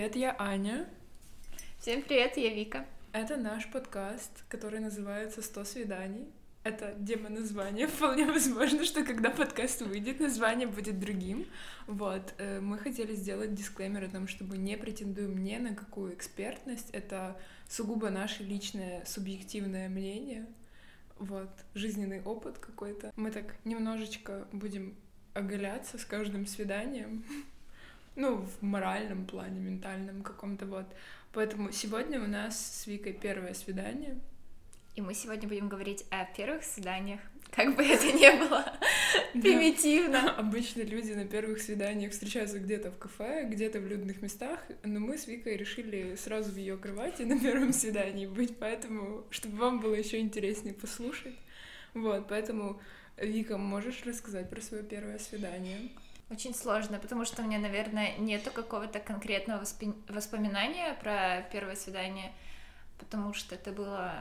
привет, я Аня. Всем привет, я Вика. Это наш подкаст, который называется «100 свиданий». Это демо-название. Вполне возможно, что когда подкаст выйдет, название будет другим. Вот. э, Мы хотели сделать дисклеймер о том, что мы не претендуем ни на какую экспертность. Это сугубо наше личное субъективное мнение. Вот. Жизненный опыт какой-то. Мы так немножечко будем оголяться с каждым свиданием. Ну, в моральном плане, ментальном каком-то вот. Поэтому сегодня у нас с Викой первое свидание. И мы сегодня будем говорить о первых свиданиях. Как бы это ни было примитивно. Обычно люди на первых свиданиях встречаются где-то в кафе, где-то в людных местах, но мы с Викой решили сразу в ее кровати на первом свидании быть, поэтому, чтобы вам было еще интереснее послушать. Вот, поэтому, Вика, можешь рассказать про свое первое свидание? Очень сложно, потому что у меня, наверное, нету какого-то конкретного воспи- воспоминания про первое свидание, потому что это было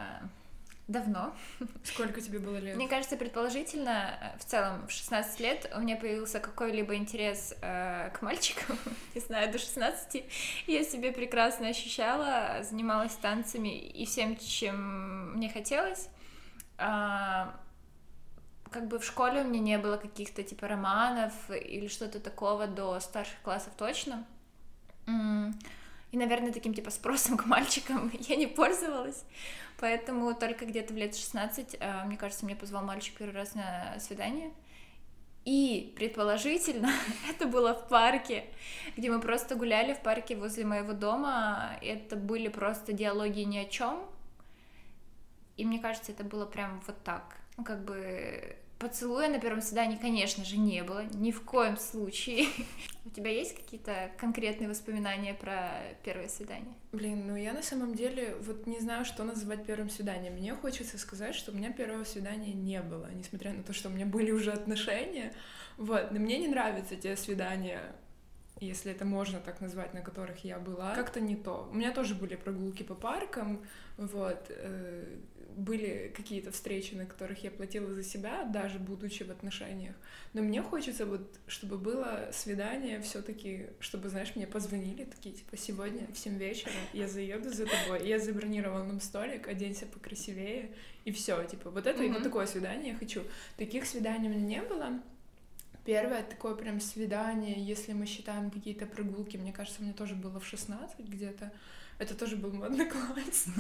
давно. Сколько тебе было лет? Мне кажется, предположительно, в целом, в 16 лет у меня появился какой-либо интерес э, к мальчикам. Не знаю, до 16 я себя прекрасно ощущала, занималась танцами и всем, чем мне хотелось. А, как бы в школе у меня не было каких-то типа романов или что-то такого до старших классов точно. И, наверное, таким типа спросом к мальчикам я не пользовалась. Поэтому только где-то в лет 16, э, мне кажется, мне позвал мальчик первый раз на свидание. И, предположительно, это было в парке, где мы просто гуляли в парке возле моего дома. Это были просто диалоги ни о чем. И мне кажется, это было прям вот так. Ну, как бы поцелуя на первом свидании, конечно же, не было. Ни в коем случае. У тебя есть какие-то конкретные воспоминания про первое свидание? Блин, ну я на самом деле вот не знаю, что называть первым свиданием. Мне хочется сказать, что у меня первого свидания не было, несмотря на то, что у меня были уже отношения. Вот, но мне не нравятся те свидания, если это можно так назвать, на которых я была. Как-то не то. У меня тоже были прогулки по паркам, вот, э, были какие-то встречи, на которых я платила за себя, даже будучи в отношениях. Но мне хочется вот, чтобы было свидание все таки чтобы, знаешь, мне позвонили такие, типа, сегодня в 7 вечера я заеду за тобой, я забронировал нам столик, оденься покрасивее, и все, типа, вот это и вот такое свидание я хочу. Таких свиданий у меня не было. Первое такое прям свидание, если мы считаем какие-то прогулки, мне кажется, мне тоже было в 16 где-то. Это тоже был. Мне кажется,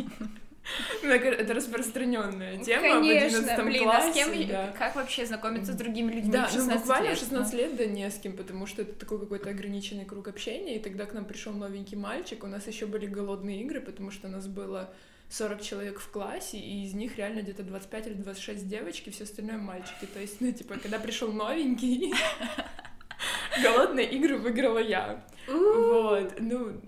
Это распространенная тема в Конечно, 11 блин, а с кем, классе. да. как вообще знакомиться с другими людьми Да, в ну 16 буквально лет? в 16 лет, да не с кем, потому что это такой какой-то ограниченный круг общения, и тогда к нам пришел новенький мальчик, у нас еще были голодные игры, потому что у нас было 40 человек в классе, и из них реально где-то 25 или 26 девочки, все остальное мальчики. То есть, ну, типа, когда пришел новенький, голодные игры выиграла я. Вот, ну,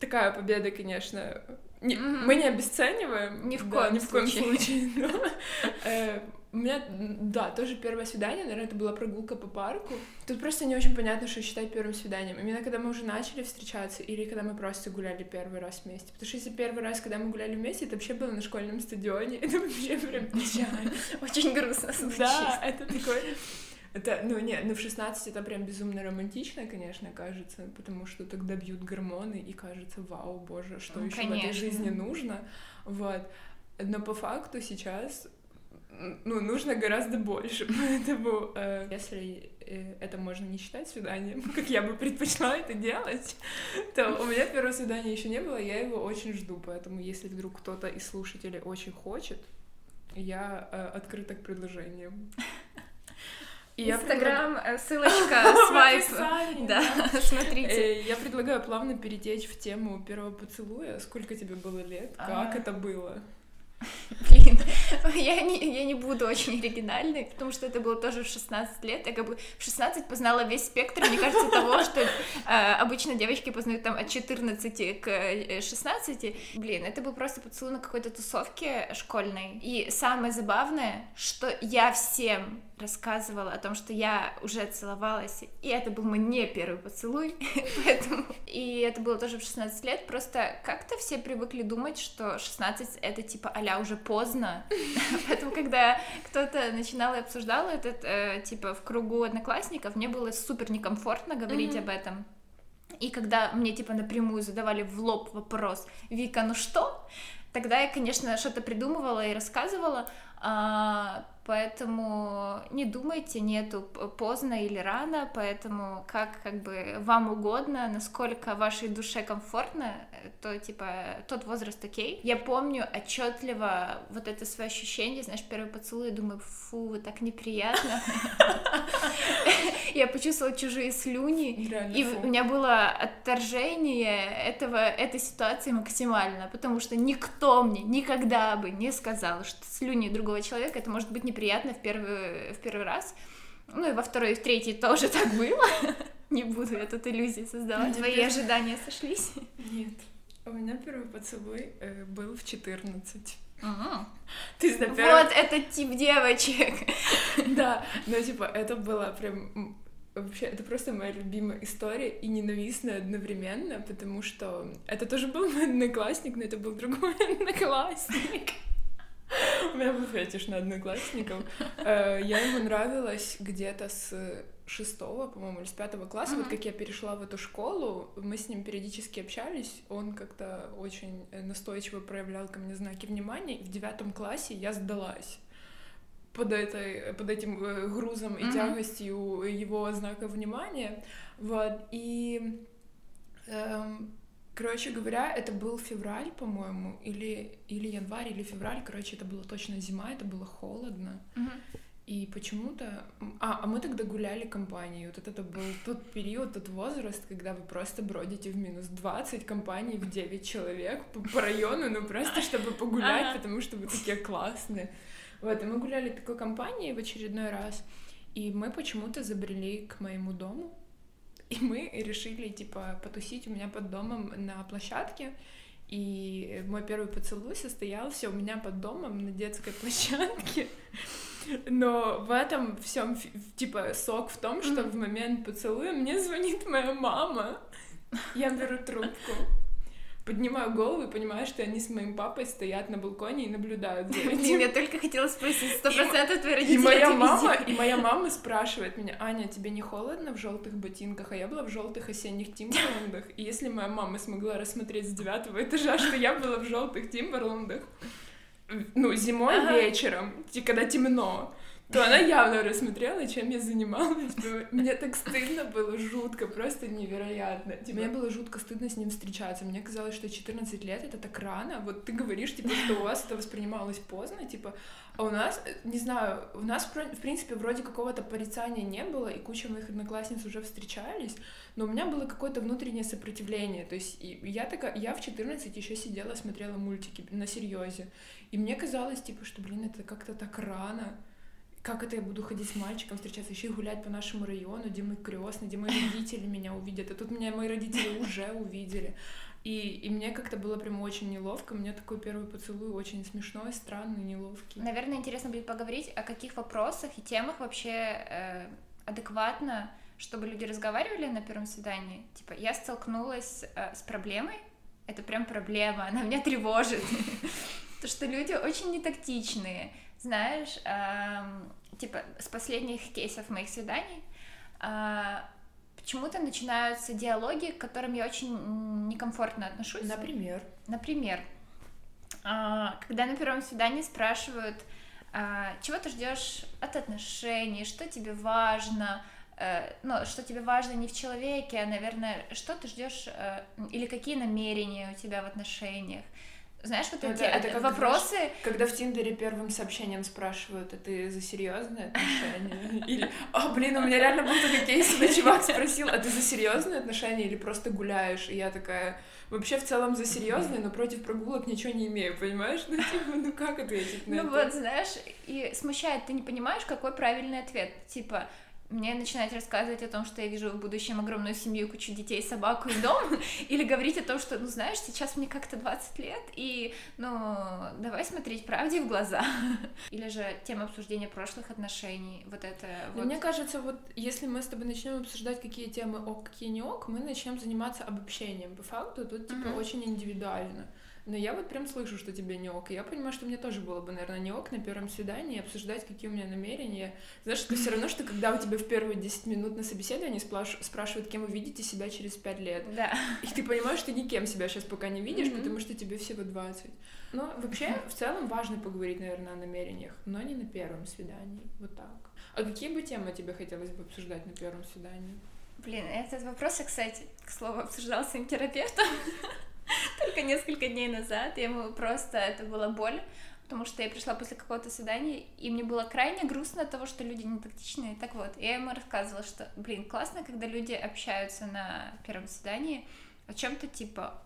такая победа, конечно. Не- Мгм. Мы не обесцениваем. Ни в да, коем ни в коем случае. но, э, У меня, да, тоже первое свидание, наверное, это была прогулка по парку. Тут просто не очень понятно, что считать первым свиданием. Именно когда мы уже начали встречаться или когда мы просто гуляли первый раз вместе. Потому что если первый раз, когда мы гуляли вместе, это вообще было на школьном стадионе. Это вообще прям печально. Очень грустно звучит. Да, это такой... Это, ну, не, ну, в 16 это прям безумно романтично, конечно, кажется, потому что тогда бьют гормоны, и кажется, вау, боже, что Ну, еще в этой конечно. жизни нужно, вот. Но по факту сейчас, ну, нужно гораздо больше, поэтому, э, если э, это можно не считать свиданием, как я бы предпочла это делать, то у меня первого свидания еще не было, я его очень жду, поэтому если вдруг кто-то из слушателей очень хочет, я э, открыта к предложениям. И Инстаграм, э, ссылочка, свайп. Да, смотрите. Э, Я предлагаю плавно перетечь в тему первого поцелуя. Сколько тебе было лет? Как А. это было? Блин, я не, я не буду очень оригинальной, потому что это было тоже в 16 лет. Я как бы в 16 познала весь спектр, мне кажется, того, что э, обычно девочки познают там от 14 к э, 16. Блин, это был просто поцелуй на какой-то тусовке школьной. И самое забавное, что я всем рассказывала о том, что я уже целовалась, и это был мой не первый поцелуй, поэтому... И это было тоже в 16 лет, просто как-то все привыкли думать, что 16 — это типа а уже поздно, поэтому когда кто-то начинал и обсуждал этот, э, типа, в кругу одноклассников, мне было супер некомфортно говорить об этом. И когда мне, типа, напрямую задавали в лоб вопрос, Вика, ну что? Тогда я, конечно, что-то придумывала и рассказывала, а, поэтому не думайте, нету поздно или рано, поэтому как как бы вам угодно, насколько вашей душе комфортно, то типа тот возраст окей. Я помню отчетливо вот это свое ощущение, знаешь, первый поцелуй, думаю, фу, так неприятно. Я почувствовала чужие слюни, и у меня было отторжение этого, этой ситуации максимально, потому что никто мне никогда бы не сказал, что слюни другого человека это может быть неприятно неприятно в первый, в первый раз. Ну и во второй и в третий тоже так было. Не буду я тут иллюзии создавать. Твои ожидания сошлись? Нет. У меня первый поцелуй э, был в 14. Ага. Ты первый... Вот этот тип девочек. Да, но типа это было прям вообще это просто моя любимая история и ненавистная одновременно, потому что это тоже был мой одноклассник, но это был другой одноклассник. У меня был фетиш на одноклассников. Э, я ему нравилась где-то с шестого, по-моему, или с пятого класса, вот как я перешла в эту школу, мы с ним периодически общались, он как-то очень настойчиво проявлял ко мне знаки внимания, и в девятом классе я сдалась под, этой, под этим э, грузом и тягостью его знака внимания, вот, и эм, Короче говоря, это был февраль, по-моему, или, или январь, или февраль. Короче, это была точно зима, это было холодно. Uh-huh. И почему-то... А, а мы тогда гуляли компанией. Вот это был тот период, тот возраст, когда вы просто бродите в минус 20 компаний в 9 человек по, по району, ну просто чтобы погулять, потому что вы такие классные. Вот, и мы гуляли такой компанией в очередной раз, и мы почему-то забрели к моему дому, и мы решили, типа, потусить у меня под домом на площадке. И мой первый поцелуй состоялся у меня под домом на детской площадке. Но в этом всем, типа, сок в том, что в момент поцелуя мне звонит моя мама. Я беру трубку поднимаю голову и понимаю, что они с моим папой стоят на балконе и наблюдают за этим. Я только хотела спросить, сто процентов твои родители и моя мама, И моя мама спрашивает меня, Аня, тебе не холодно в желтых ботинках? А я была в желтых осенних тимберландах. И если моя мама смогла рассмотреть с девятого этажа, что я была в желтых тимберландах, ну, зимой ага. вечером, когда темно, то она явно рассмотрела, чем я занималась. Мне так стыдно было, жутко, просто невероятно. Типа, мне было жутко стыдно с ним встречаться. Мне казалось, что 14 лет — это так рано. Вот ты говоришь, типа, что у вас это воспринималось поздно, типа, а у нас, не знаю, у нас, в принципе, вроде какого-то порицания не было, и куча моих одноклассниц уже встречались, но у меня было какое-то внутреннее сопротивление. То есть я такая, я в 14 еще сидела, смотрела мультики на серьезе. И мне казалось, типа, что, блин, это как-то так рано как это я буду ходить с мальчиком, встречаться, еще и гулять по нашему району, где мой крестный, где мои родители меня увидят. А тут меня мои родители уже увидели. И, и мне как-то было прям очень неловко. У меня такой первый поцелуй очень смешной, странный, неловкий. Наверное, интересно будет поговорить, о каких вопросах и темах вообще э, адекватно, чтобы люди разговаривали на первом свидании. Типа, я столкнулась э, с проблемой, это прям проблема, она меня тревожит. То, что люди очень нетактичные, знаешь, эм, типа с последних кейсов моих свиданий э, почему-то начинаются диалоги, к которым я очень некомфортно отношусь. Например? Например, э, когда на первом свидании спрашивают, э, чего ты ждешь от отношений, что тебе важно, э, ну, что тебе важно не в человеке, а, наверное, что ты ждешь э, или какие намерения у тебя в отношениях. Знаешь, вот эти это, это вопросы. Знаешь, когда в Тиндере первым сообщением спрашивают, а ты за серьезные отношения? Или, а, блин, у меня реально был такой кейс, когда чувак спросил, а ты за серьезные отношения или просто гуляешь? И я такая, вообще в целом за серьезные, но против прогулок ничего не имею, понимаешь? Ну, типа, ну как ответить на ну, это? Ну вот, знаешь, и смущает, ты не понимаешь, какой правильный ответ. Типа, мне начинать рассказывать о том, что я вижу в будущем огромную семью, кучу детей, собаку и дом, или говорить о том, что, ну, знаешь, сейчас мне как-то 20 лет, и, ну, давай смотреть правде в глаза. Или же тема обсуждения прошлых отношений, вот это вот. Мне кажется, вот если мы с тобой начнем обсуждать, какие темы ок, какие не ок, мы начнем заниматься обобщением. По факту тут, типа, mm-hmm. очень индивидуально. Но я вот прям слышу, что тебе не ок. И я понимаю, что мне тоже было бы, наверное, не ок на первом свидании обсуждать, какие у меня намерения. Знаешь, это все равно, что когда у тебя в первые 10 минут на собеседовании спрашивают, кем вы видите себя через 5 лет. Да. И ты понимаешь, что никем себя сейчас пока не видишь, mm-hmm. потому что тебе всего 20. Но вообще, в целом, важно поговорить, наверное, о намерениях, но не на первом свидании. Вот так. А какие бы темы тебе хотелось бы обсуждать на первом свидании? Блин, этот вопрос, кстати, к слову, обсуждал с терапевтом только несколько дней назад. Ему просто это была боль, потому что я пришла после какого-то свидания, и мне было крайне грустно от того, что люди не тактичные. Так вот, я ему рассказывала, что, блин, классно, когда люди общаются на первом свидании о чем-то типа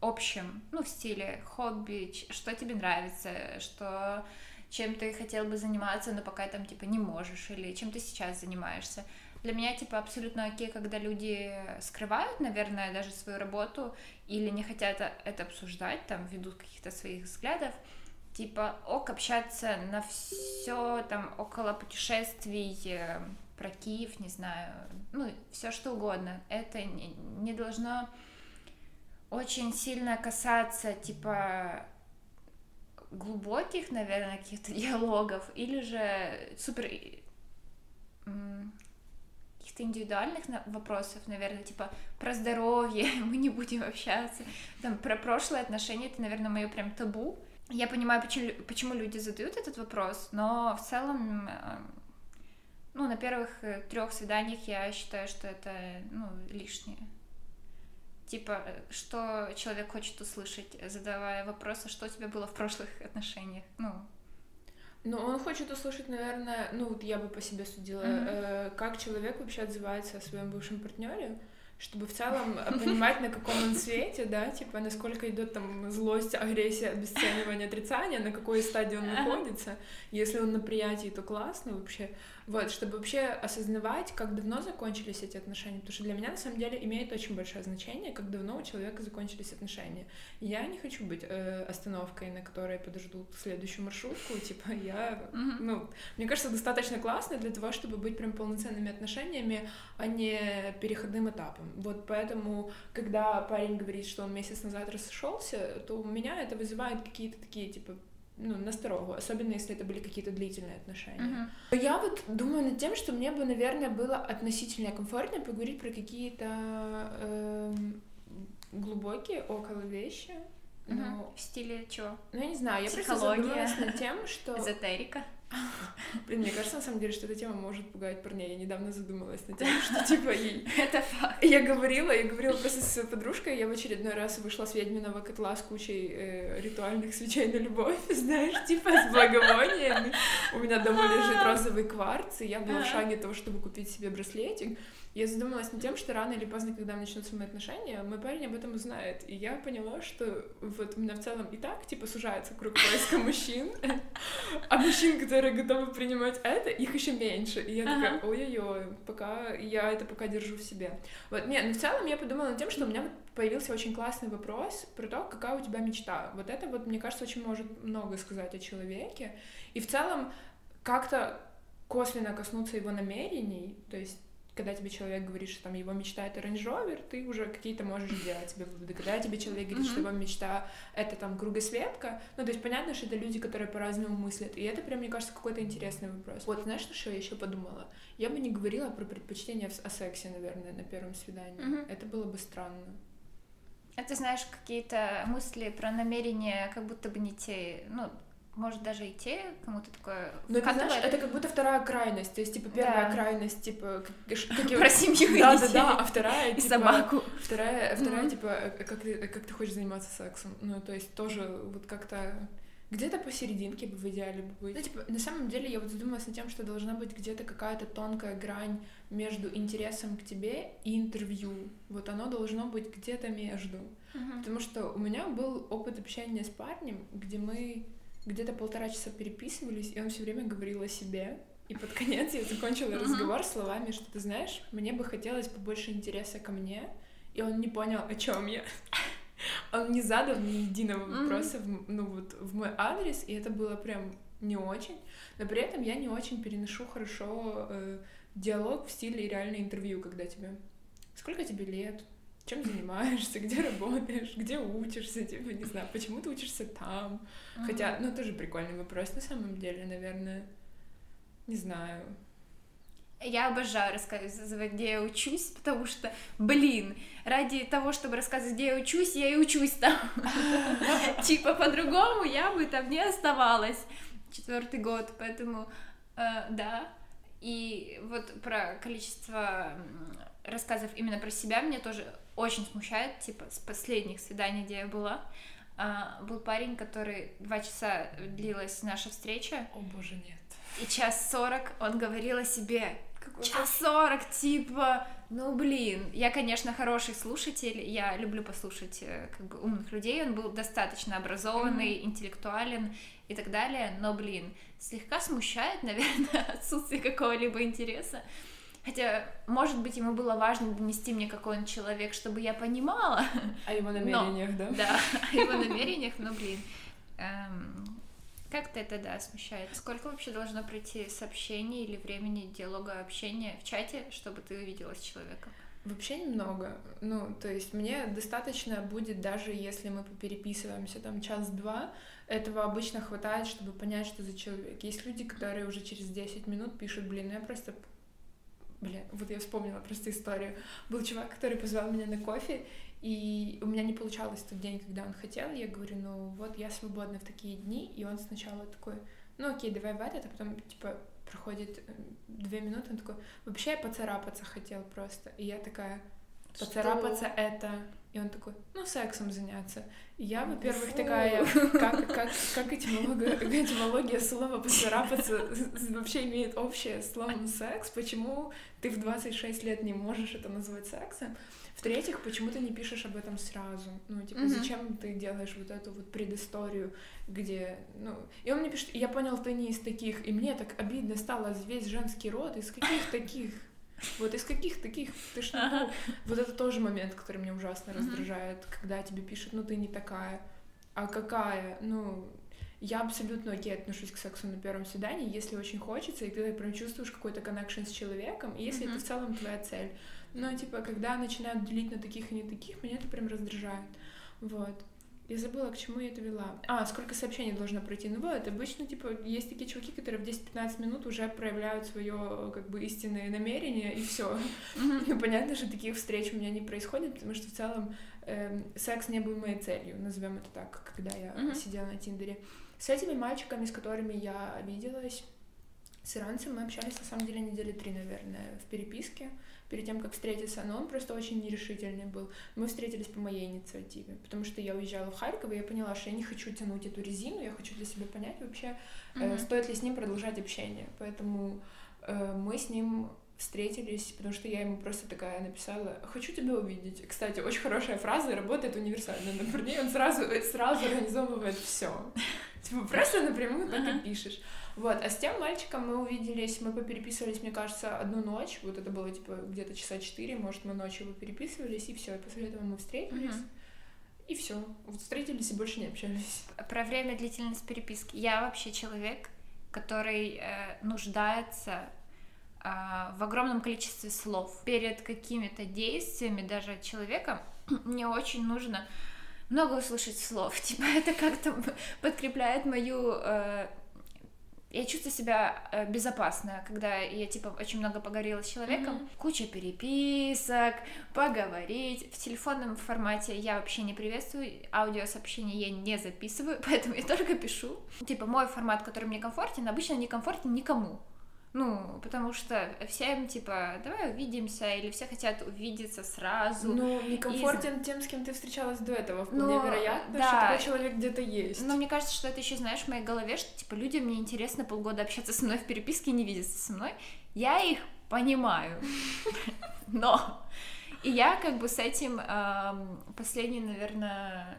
общем, ну, в стиле хобби, что тебе нравится, что чем ты хотел бы заниматься, но пока там, типа, не можешь, или чем ты сейчас занимаешься. Для меня, типа, абсолютно окей, когда люди скрывают, наверное, даже свою работу или не хотят это обсуждать, там, ведут каких-то своих взглядов, типа, ок, общаться на все там около путешествий, э, про Киев, не знаю, ну, все что угодно. Это не, не должно очень сильно касаться, типа, глубоких, наверное, каких-то диалогов, или же супер каких-то индивидуальных вопросов, наверное, типа про здоровье мы не будем общаться, там про прошлые отношения, это, наверное, мое прям табу. Я понимаю, почему, почему люди задают этот вопрос, но в целом, э, ну, на первых э, трех свиданиях я считаю, что это, ну, лишнее. Типа, э, что человек хочет услышать, задавая вопросы, что у тебя было в прошлых отношениях, ну, ну, он хочет услышать, наверное, ну вот я бы по себе судила, mm-hmm. э, как человек вообще отзывается о своем бывшем партнере, чтобы в целом понимать, на каком он свете, да, типа, насколько идет там злость, агрессия, обесценивание, отрицание, на какой стадии он находится. Если он на приятии, то классно вообще. Вот, чтобы вообще осознавать, как давно закончились эти отношения. Потому что для меня, на самом деле, имеет очень большое значение, как давно у человека закончились отношения. Я не хочу быть э, остановкой, на которой подождут следующую маршрутку. Типа, я, ну, мне кажется, достаточно классно для того, чтобы быть прям полноценными отношениями, а не переходным этапом. Вот поэтому, когда парень говорит, что он месяц назад рассошелся, то у меня это вызывает какие-то такие, типа, ну, насторогу, особенно если это были какие-то длительные отношения. Uh-huh. Я вот думаю над тем, что мне бы, наверное, было относительно комфортно поговорить про какие-то э, глубокие около вещи. Uh-huh. Но... В стиле чего? Ну, я не знаю, я просто задумалась над тем, что... Эзотерика. Блин, мне кажется, на самом деле, что эта тема может пугать парней. Я недавно задумалась над тем, что, типа, ей... Это факт. Я говорила, я говорила просто своей подружкой, я в очередной раз вышла с ведьминого котла с кучей э, ритуальных свечей на любовь, знаешь, типа, с благовониями. У меня дома лежит розовый кварц, и я была в шаге того, чтобы купить себе браслетик. Я задумалась над тем, что рано или поздно, когда начнутся мои отношения, мой парень об этом узнает. И я поняла, что вот у меня в целом и так, типа, сужается круг поиска мужчин, а мужчин, которые готовы принимать это, их еще меньше. И я такая, ой-ой-ой, пока я это пока держу в себе. Вот, нет, но в целом я подумала над тем, что у меня появился очень классный вопрос про то, какая у тебя мечта. Вот это вот, мне кажется, очень может много сказать о человеке. И в целом как-то косвенно коснуться его намерений, то есть когда тебе человек говорит, что там его мечта это Range Rover, ты уже какие-то можешь делать себе выводы. Когда тебе человек говорит, mm-hmm. что его мечта это там кругосветка, ну то есть понятно, что это люди, которые по-разному мыслят, и это прям, мне кажется, какой-то интересный вопрос. Вот знаешь, что я еще подумала? Я бы не говорила про предпочтение о сексе, наверное, на первом свидании. Mm-hmm. Это было бы странно. Это знаешь какие-то мысли про намерения, как будто бы не те, ну может даже и те, кому-то такое Ну, это, знаешь, это как будто вторая крайность, то есть, типа, первая да. крайность, типа, как, про семью да, да, да, а вторая, и типа, собаку. Вторая, вторая, mm-hmm. типа, как ты, как ты хочешь заниматься сексом, ну, то есть, тоже вот как-то где-то посерединке бы в идеале бы быть. Ну, типа, на самом деле я вот задумалась над тем, что должна быть где-то какая-то тонкая грань между интересом к тебе и интервью. Вот оно должно быть где-то между. Uh-huh. Потому что у меня был опыт общения с парнем, где мы где-то полтора часа переписывались, и он все время говорил о себе. И под конец я закончила uh-huh. разговор словами, что ты знаешь, мне бы хотелось побольше интереса ко мне, и он не понял, о чем я. Он не задал ни единого вопроса в, ну, вот, в мой адрес, и это было прям не очень. Но при этом я не очень переношу хорошо э, диалог в стиле реальное интервью, когда тебе... Сколько тебе лет? Чем занимаешься, где работаешь, где учишься, типа, не знаю, почему ты учишься там. Mm-hmm. Хотя, ну, тоже прикольный вопрос на самом деле, наверное. Не знаю. Я обожаю рассказывать, где я учусь, потому что, блин, ради того, чтобы рассказывать, где я учусь, я и учусь там. Типа по-другому я бы там не оставалась четвертый год, поэтому э, да. И вот про количество рассказов именно про себя меня тоже очень смущает, типа с последних свиданий, где я была. А, был парень, который два часа длилась наша встреча. О боже, нет. И час сорок он говорил о себе. Час сорок, типа, ну блин. Я, конечно, хороший слушатель, я люблю послушать э, как бы умных людей. Он был достаточно образованный, mm-hmm. интеллектуален и так далее, но, блин, слегка смущает, наверное, отсутствие какого-либо интереса. Хотя, может быть, ему было важно донести мне, какой он человек, чтобы я понимала. О его намерениях, но, да? Да, о его намерениях, но, блин, эм, как-то это, да, смущает. Сколько вообще должно пройти сообщений или времени диалога общения в чате, чтобы ты увиделась с человеком? Вообще немного. Ну, то есть мне достаточно будет, даже если мы попереписываемся там час-два, этого обычно хватает, чтобы понять, что за человек. Есть люди, которые уже через 10 минут пишут, блин, ну я просто Блин, вот я вспомнила просто историю. Был чувак, который позвал меня на кофе, и у меня не получалось тот день, когда он хотел. Я говорю, ну вот я свободна в такие дни. И он сначала такой, ну окей, давай в этот, а потом, типа, проходит э, две минуты, он такой, вообще я поцарапаться хотел просто. И я такая, поцарапаться Что? это и он такой, ну, сексом заняться. И я, во-первых, такая, как, как, как этимология, этимология слова «поцарапаться» вообще имеет общее с словом «секс», почему ты в 26 лет не можешь это назвать сексом? В-третьих, почему ты не пишешь об этом сразу? Ну, типа, mm-hmm. зачем ты делаешь вот эту вот предысторию, где, ну... И он мне пишет, я понял, ты не из таких, и мне так обидно стало весь женский род, из каких таких? Вот из каких таких ты ж ага. Вот это тоже момент, который меня ужасно раздражает, когда тебе пишут, ну ты не такая, а какая, ну я абсолютно окей отношусь к сексу на первом свидании, если очень хочется, и ты прям чувствуешь какой-то коннекшн с человеком, и если mm-hmm. это в целом твоя цель. Но, типа, когда начинают делить на таких и не таких, меня это прям раздражает. Вот. Я забыла, к чему я это вела. А, сколько сообщений должно пройти? Ну вот, обычно, типа, есть такие чуваки, которые в 10-15 минут уже проявляют свое, как бы, истинное намерение, и все. Ну, понятно, что таких встреч у меня не происходит, потому что в целом э, секс не был моей целью, назовем это так, когда я сидела на Тиндере. С этими мальчиками, с которыми я виделась, с иранцем мы общались, на самом деле, недели три, наверное, в переписке перед тем, как встретиться, но он просто очень нерешительный был. Мы встретились по моей инициативе, потому что я уезжала в Харьков, и я поняла, что я не хочу тянуть эту резину, я хочу для себя понять вообще, mm-hmm. э, стоит ли с ним продолжать общение. Поэтому э, мы с ним встретились, потому что я ему просто такая написала, хочу тебя увидеть. Кстати, очень хорошая фраза, работает универсально. На парней он сразу, сразу организовывает все. Типа просто напрямую так и пишешь. Вот, а с тем мальчиком мы увиделись, мы попереписывались, мне кажется, одну ночь, вот это было, типа, где-то часа четыре, может, мы ночью переписывались, и все, и после этого мы встретились. И все. Вот встретились и больше не общались. Про время длительность переписки. Я вообще человек, который э, нуждается э, в огромном количестве слов. Перед какими-то действиями даже человека мне очень нужно много услышать слов. Типа это как-то подкрепляет мою э, я чувствую себя э, безопасно, когда я, типа, очень много поговорила с человеком. Mm-hmm. Куча переписок, поговорить. В телефонном формате я вообще не приветствую, аудиосообщения я не записываю, поэтому я только пишу. Типа, мой формат, который мне комфортен, обычно не комфортен никому. Ну, потому что всем, типа, давай увидимся, или все хотят увидеться сразу. Ну, некомфортен и... тем, с кем ты встречалась до этого. Вполне Но, вероятно, да. что такой человек где-то есть. Но мне кажется, что это еще, знаешь, в моей голове, что, типа, людям мне интересно полгода общаться со мной в переписке и не видеться со мной. Я их понимаю. Но... И я как бы с этим эм, последние, наверное,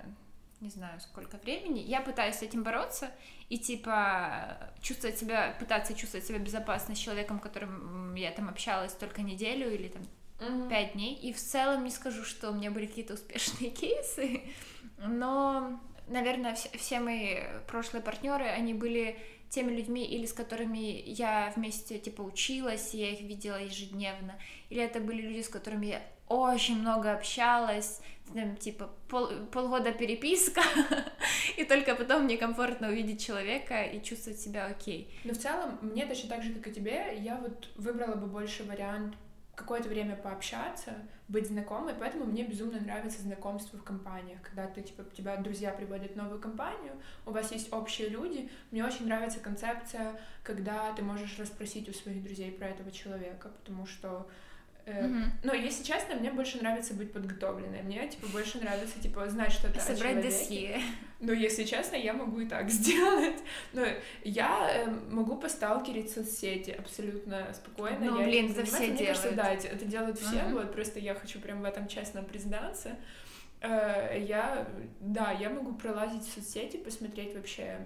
не знаю, сколько времени, я пытаюсь с этим бороться и, типа, чувствовать себя, пытаться чувствовать себя безопасно с человеком, которым я там общалась только неделю или там mm-hmm. пять дней. И в целом не скажу, что у меня были какие-то успешные кейсы, но, наверное, все, все мои прошлые партнеры, они были теми людьми, или с которыми я вместе, типа, училась, и я их видела ежедневно, или это были люди, с которыми я очень много общалась, там, типа, пол, полгода переписка, и только потом мне комфортно увидеть человека и чувствовать себя окей. Но в целом, мне точно так же, как и тебе, я вот выбрала бы больше вариант какое-то время пообщаться, быть знакомой, поэтому мне безумно нравится знакомство в компаниях, когда ты, типа, тебя друзья приводят в новую компанию, у вас есть общие люди, мне очень нравится концепция, когда ты можешь расспросить у своих друзей про этого человека, потому что Mm-hmm. Но, если честно, мне больше нравится быть подготовленной. Мне, типа, больше нравится, типа, знать что-то Собрать досье. Но, если честно, я могу и так сделать. Но я э, могу посталкерить соцсети абсолютно спокойно. Ну, я блин, за все делают. Кажется, да, это делают все, mm-hmm. вот, просто я хочу прям в этом честно признаться. Э, я, да, я могу пролазить в соцсети, посмотреть вообще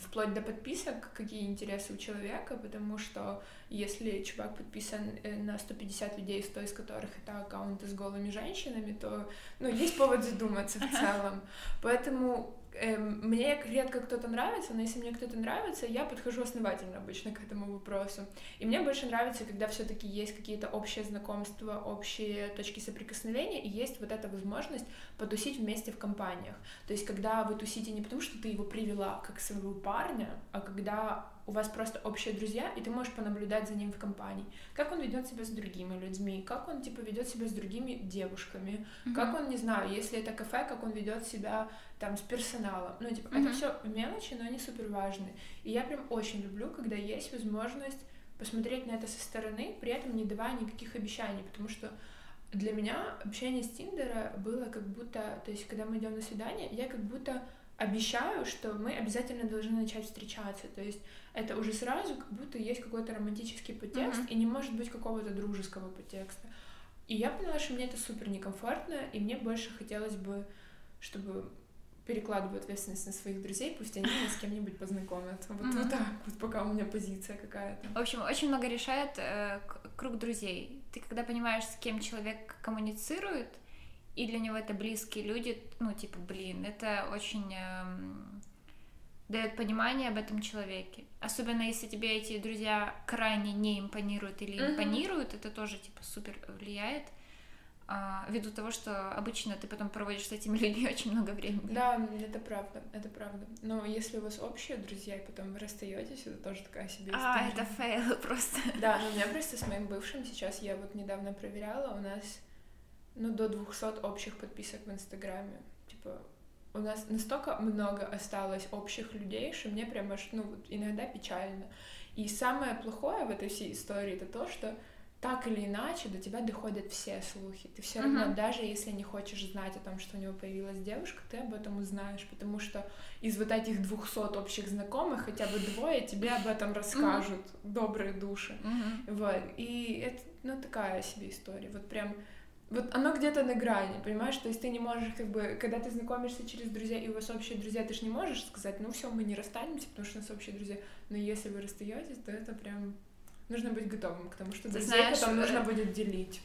вплоть до подписок, какие интересы у человека, потому что если чувак подписан э, на 150 людей, 100 из которых это аккаунты с голыми женщинами, то ну, есть повод задуматься в целом. Поэтому Эм, мне редко кто-то нравится, но если мне кто-то нравится, я подхожу основательно обычно к этому вопросу. И мне больше нравится, когда все-таки есть какие-то общие знакомства, общие точки соприкосновения, и есть вот эта возможность потусить вместе в компаниях. То есть, когда вы тусите не потому, что ты его привела как своего парня, а когда у вас просто общие друзья, и ты можешь понаблюдать за ним в компании. Как он ведет себя с другими людьми, как он, типа, ведет себя с другими девушками, mm-hmm. как он, не знаю, если это кафе, как он ведет себя там с персоналом. Ну, типа, mm-hmm. это все мелочи, но они супер важны. И я прям очень люблю, когда есть возможность посмотреть на это со стороны, при этом не давая никаких обещаний, потому что для меня общение с Тиндера было как будто, то есть, когда мы идем на свидание, я как будто обещаю, что мы обязательно должны начать встречаться. То есть это уже сразу как будто есть какой-то романтический подтекст, mm-hmm. и не может быть какого-то дружеского подтекста. И я поняла, что мне это супер некомфортно, и мне больше хотелось бы, чтобы перекладываю ответственность на своих друзей, пусть они меня с кем-нибудь познакомят. Вот, mm-hmm. вот так вот, пока у меня позиция какая-то. В общем, очень много решает э, круг друзей. Ты когда понимаешь, с кем человек коммуницирует, и для него это близкие люди, ну, типа, блин, это очень эм, дает понимание об этом человеке. Особенно если тебе эти друзья крайне не импонируют или mm-hmm. импонируют, это тоже, типа, супер влияет. А, ввиду того, что обычно ты потом проводишь с этими людьми очень много времени. Да, это правда, это правда. Но если у вас общие друзья, и потом вы расстаетесь, это тоже такая себе а, история. А, это фейл просто. Да, но у меня просто с моим бывшим сейчас, я вот недавно проверяла, у нас ну, до 200 общих подписок в Инстаграме. Типа, у нас настолько много осталось общих людей, что мне прям аж, ну, вот иногда печально. И самое плохое в этой всей истории это то, что так или иначе до тебя доходят все слухи. Ты все равно, uh-huh. даже если не хочешь знать о том, что у него появилась девушка, ты об этом узнаешь, потому что из вот этих 200 общих знакомых хотя бы двое тебе об этом расскажут, uh-huh. добрые души. Uh-huh. Вот. И это, ну, такая себе история. Вот прям вот оно где-то на грани, понимаешь? То есть ты не можешь, как бы, когда ты знакомишься через друзей, и у вас общие друзья, ты же не можешь сказать, ну все, мы не расстанемся, потому что у нас общие друзья. Но если вы расстаетесь, то это прям нужно быть готовым к тому, что друзей знаешь, потом нужно э, будет делить.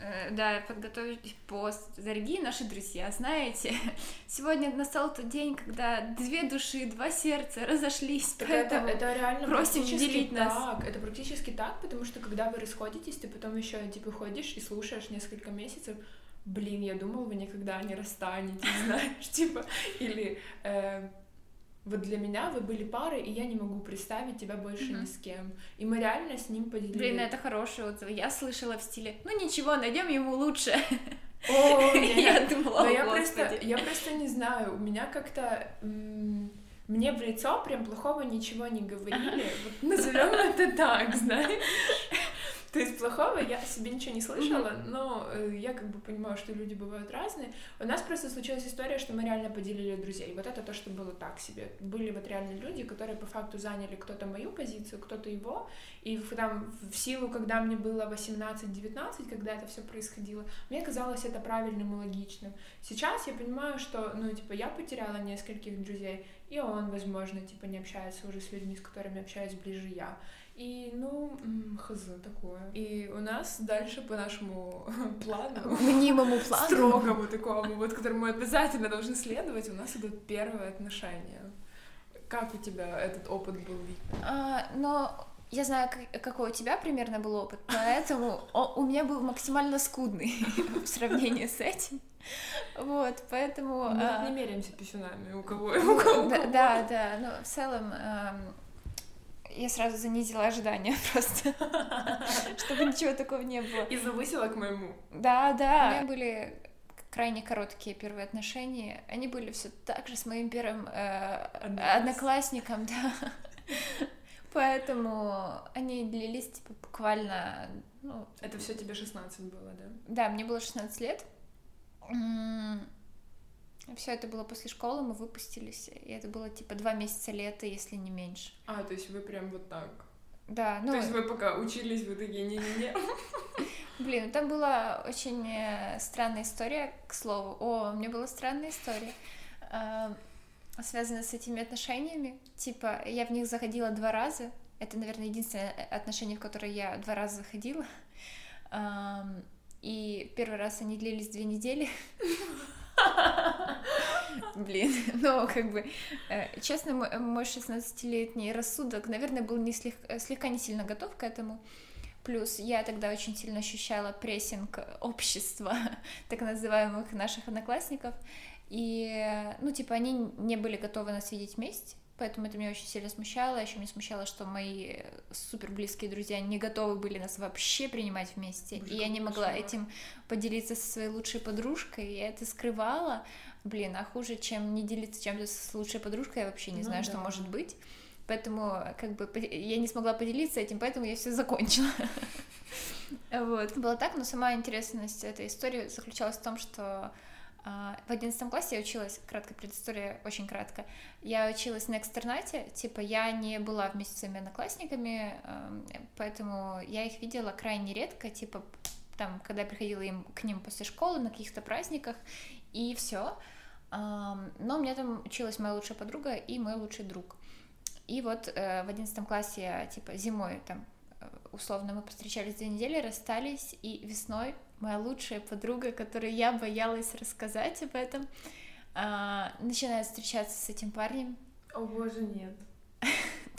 Э, да, подготовить пост. Дорогие наши друзья, знаете, сегодня настал тот день, когда две души, два сердца разошлись, так это, это реально просим делить так. нас. Это практически так, потому что когда вы расходитесь, ты потом еще типа ходишь и слушаешь несколько месяцев, блин, я думал, вы никогда не расстанетесь, знаешь, типа, или э, вот для меня вы были парой, и я не могу представить тебя больше mm-hmm. ни с кем. И мы реально с ним поделились. Блин, это хороший отзыв. Я слышала в стиле, ну ничего, найдем ему лучше. О, я думала, Но я просто, я просто не знаю, у меня как-то мне в лицо прям плохого ничего не говорили. Вот назовем это так, знаешь. То есть плохого я себе ничего не слышала, но э, я как бы понимаю, что люди бывают разные. У нас просто случилась история, что мы реально поделили друзей. Вот это то, что было так себе. Были вот реально люди, которые по факту заняли кто-то мою позицию, кто-то его. И там в силу, когда мне было 18-19, когда это все происходило, мне казалось это правильным и логичным. Сейчас я понимаю, что, ну, типа, я потеряла нескольких друзей, и он, возможно, типа, не общается уже с людьми, с которыми общаюсь ближе я. И, ну, хз, такое. И у нас дальше по нашему плану, мнимому плану, строгому такому, вот, которому мы обязательно должны следовать, у нас идут первые отношения. как у тебя этот опыт был? А, но я знаю, какой у тебя примерно был опыт, поэтому у меня был максимально скудный в сравнении с этим. Вот, поэтому... Мы а... не меряемся писюнами, у кого, да, да, но в целом я сразу занизила ожидания просто, чтобы ничего такого не было. И завысила к моему. Да, да. У меня были крайне короткие первые отношения. Они были все так же с моим первым э, одноклассником, да. Поэтому они длились типа буквально. Ну, Это все тебе 16 было, да? Да, мне было 16 лет. Все это было после школы, мы выпустились, и это было типа два месяца лета, если не меньше. А, то есть вы прям вот так? Да, ну... То есть вы пока учились, вы такие, не-не-не. Блин, там была очень э, странная история, к слову. О, у меня была странная история, э, связанная с этими отношениями. Типа, я в них заходила два раза. Это, наверное, единственное отношение, в которое я два раза заходила. И первый раз они длились две недели. Блин, ну, как бы, э, честно, мой 16-летний рассудок, наверное, был не слег... слегка не сильно готов к этому. Плюс я тогда очень сильно ощущала прессинг общества, так называемых наших одноклассников. И, ну, типа, они не были готовы нас видеть вместе. Поэтому это меня очень сильно смущало. Еще меня смущало, что мои супер близкие друзья не готовы были нас вообще принимать вместе. Боже, и я не могла кошмар. этим поделиться со своей лучшей подружкой. Я это скрывала. Блин, а хуже, чем не делиться чем-то с лучшей подружкой, я вообще не ну, знаю, да. что может быть. Поэтому как бы я не смогла поделиться этим, поэтому я все закончила. Вот. Было так, но сама интересность этой истории заключалась в том, что в одиннадцатом классе я училась, краткая предыстория, очень кратко. Я училась на экстернате, типа я не была вместе с своими одноклассниками, поэтому я их видела крайне редко, типа там, когда я приходила им, к ним после школы на каких-то праздниках, и все. Но у меня там училась моя лучшая подруга и мой лучший друг. И вот э, в одиннадцатом классе я, типа, зимой там э, условно мы встречались две недели, расстались, и весной моя лучшая подруга, которой я боялась рассказать об этом, а, начинает встречаться с этим парнем. О боже, нет.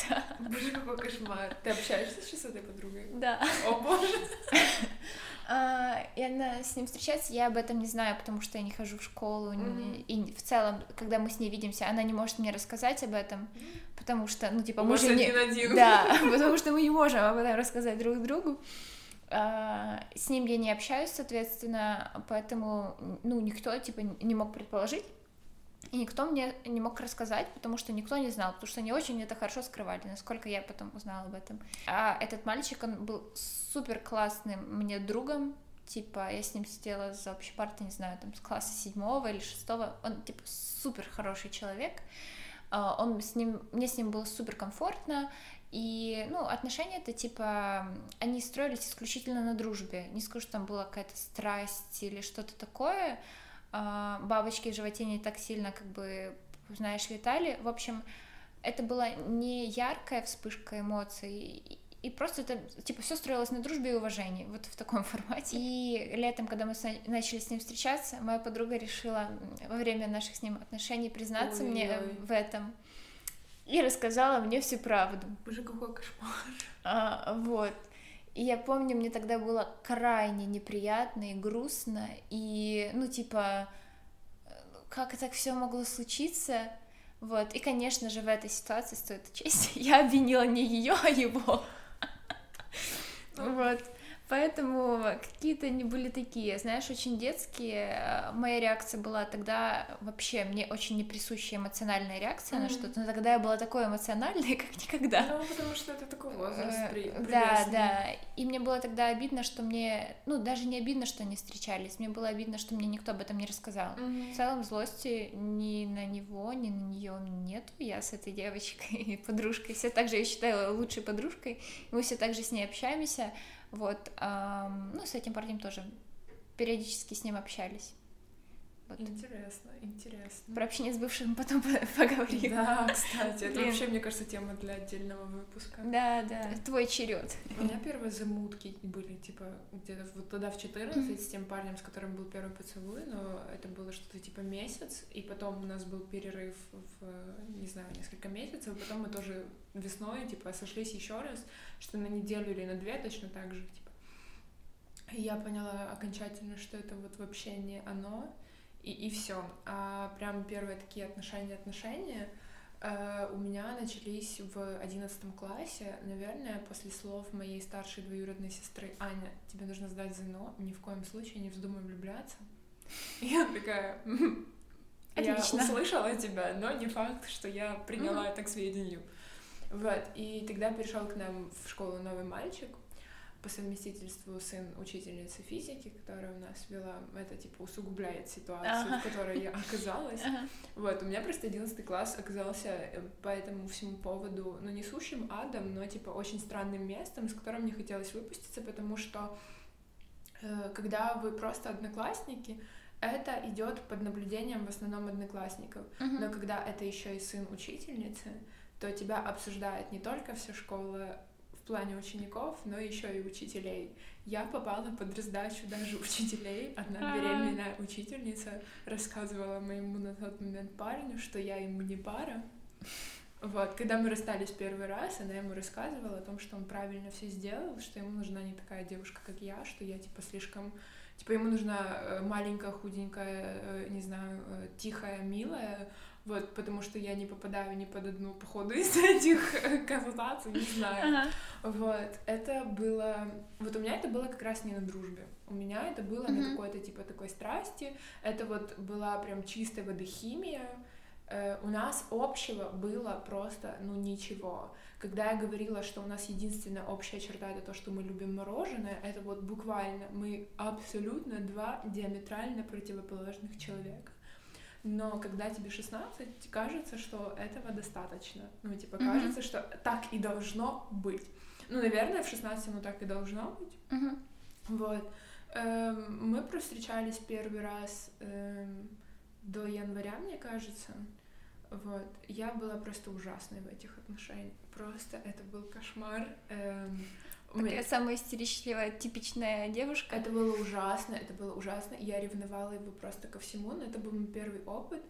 Да. Боже, какой кошмар. Ты общаешься сейчас с этой подругой? Да. О боже. А, и она с ним встречается, я об этом не знаю, потому что я не хожу в школу, mm-hmm. и в целом, когда мы с ней видимся, она не может мне рассказать об этом, потому что, ну, типа, мы же не... Один. Да, потому что мы не можем об этом рассказать друг другу. А, с ним я не общаюсь, соответственно, поэтому, ну, никто, типа, не мог предположить, и никто мне не мог рассказать, потому что никто не знал, потому что они очень это хорошо скрывали, насколько я потом узнала об этом. А этот мальчик, он был супер классным мне другом, типа, я с ним сидела за общей партой, не знаю, там, с класса седьмого или шестого, он, типа, супер хороший человек, а, он с ним, мне с ним было супер комфортно, и, ну, отношения это типа, они строились исключительно на дружбе. Не скажу, что там была какая-то страсть или что-то такое. А, бабочки в животе не так сильно, как бы, знаешь, летали. В общем, это была не яркая вспышка эмоций, и просто это, типа, все строилось на дружбе и уважении, вот в таком формате. И летом, когда мы начали с ним встречаться, моя подруга решила во время наших с ним отношений признаться Ой-ой. мне в этом и рассказала мне всю правду. Боже, какой кошмар. А, вот. И я помню, мне тогда было крайне неприятно и грустно, и, ну, типа, как так все могло случиться? Вот, и, конечно же, в этой ситуации стоит учесть, я обвинила не ее, а его. Вот. Поэтому какие-то они были такие, знаешь, очень детские. Э, моя реакция была тогда вообще, мне очень неприсущая эмоциональная реакция mm-hmm. на что-то, но тогда я была такой эмоциональной, как никогда. Ну, потому что это такой возраст э, при... Да, да. И мне было тогда обидно, что мне, ну, даже не обидно, что они встречались, мне было обидно, что мне никто об этом не рассказал. Mm-hmm. В целом злости ни на него, ни на нее нету. Я с этой девочкой и подружкой все так же, я считаю, лучшей подружкой. Мы все так же с ней общаемся. Вот, ну, с этим парнем тоже периодически с ним общались. Вот. Интересно, интересно. Про общение с бывшим потом поговорим. Да, кстати, это Блин. вообще, мне кажется, тема для отдельного выпуска. Да, да. Твой черед. У меня первые замутки были, типа, где-то вот тогда в 14 с тем парнем, с которым был первый поцелуй, но это было что-то типа месяц, и потом у нас был перерыв в, не знаю, несколько месяцев, потом мы тоже весной, типа, сошлись еще раз, что на неделю или на две точно так же, типа. И я поняла окончательно, что это вот вообще не оно, и, и все. А прям первые такие отношения-отношения э, у меня начались в одиннадцатом классе, наверное, после слов моей старшей двоюродной сестры Аня, тебе нужно сдать ЗНО, ни в коем случае не вздумай влюбляться. Я такая, «Мгм, я Отлично. услышала тебя, но не факт, что я приняла это к сведению. Вот, и тогда пришел к нам в школу новый мальчик, по совместительству сын учительницы физики, которая у нас вела, это типа усугубляет ситуацию, Ага. в которой я оказалась. Ага. Вот, у меня просто 11 класс оказался э, по этому всему поводу, ну, не сущим адом, но, типа, очень странным местом, из которого мне хотелось выпуститься, потому что, э, когда вы просто одноклассники, это идет под наблюдением в основном одноклассников. Мгм. Но когда это еще и сын учительницы, то тебя обсуждает не только вся школа плане учеников, но еще и учителей. Я попала под раздачу даже учителей. Одна беременная учительница рассказывала моему на тот момент парню, что я ему не пара. Вот, когда мы расстались первый раз, она ему рассказывала о том, что он правильно все сделал, что ему нужна не такая девушка, как я, что я типа слишком Типа ему нужна э, маленькая, худенькая, э, не знаю, э, тихая, милая, вот, потому что я не попадаю ни под одну, походу, из этих э, консультаций, не знаю. Ага. Вот, это было... Вот у меня это было как раз не на дружбе. У меня это было на Мгм. какой-то, типа, такой страсти. Это вот была прям чистой воды химия. Э, У нас общего было просто, ну, ничего. Когда я говорила, что у нас единственная общая черта — это то, что мы любим мороженое, это вот буквально мы абсолютно два диаметрально противоположных человека. Но когда тебе 16, кажется, что этого достаточно. Ну, типа, Мгм. кажется, что так и должно быть. Ну, наверное, в 16 оно так и должно быть. Мгм. Вот. Эм, мы провстречались первый раз эм, до января, мне кажется. Вот. Я была просто ужасной в этих отношениях. Просто это был кошмар. Эм, Такая самая истеричливая, типичная девушка. это было ужасно, это было ужасно. Я ревновала его просто ко всему, но это был мой первый опыт.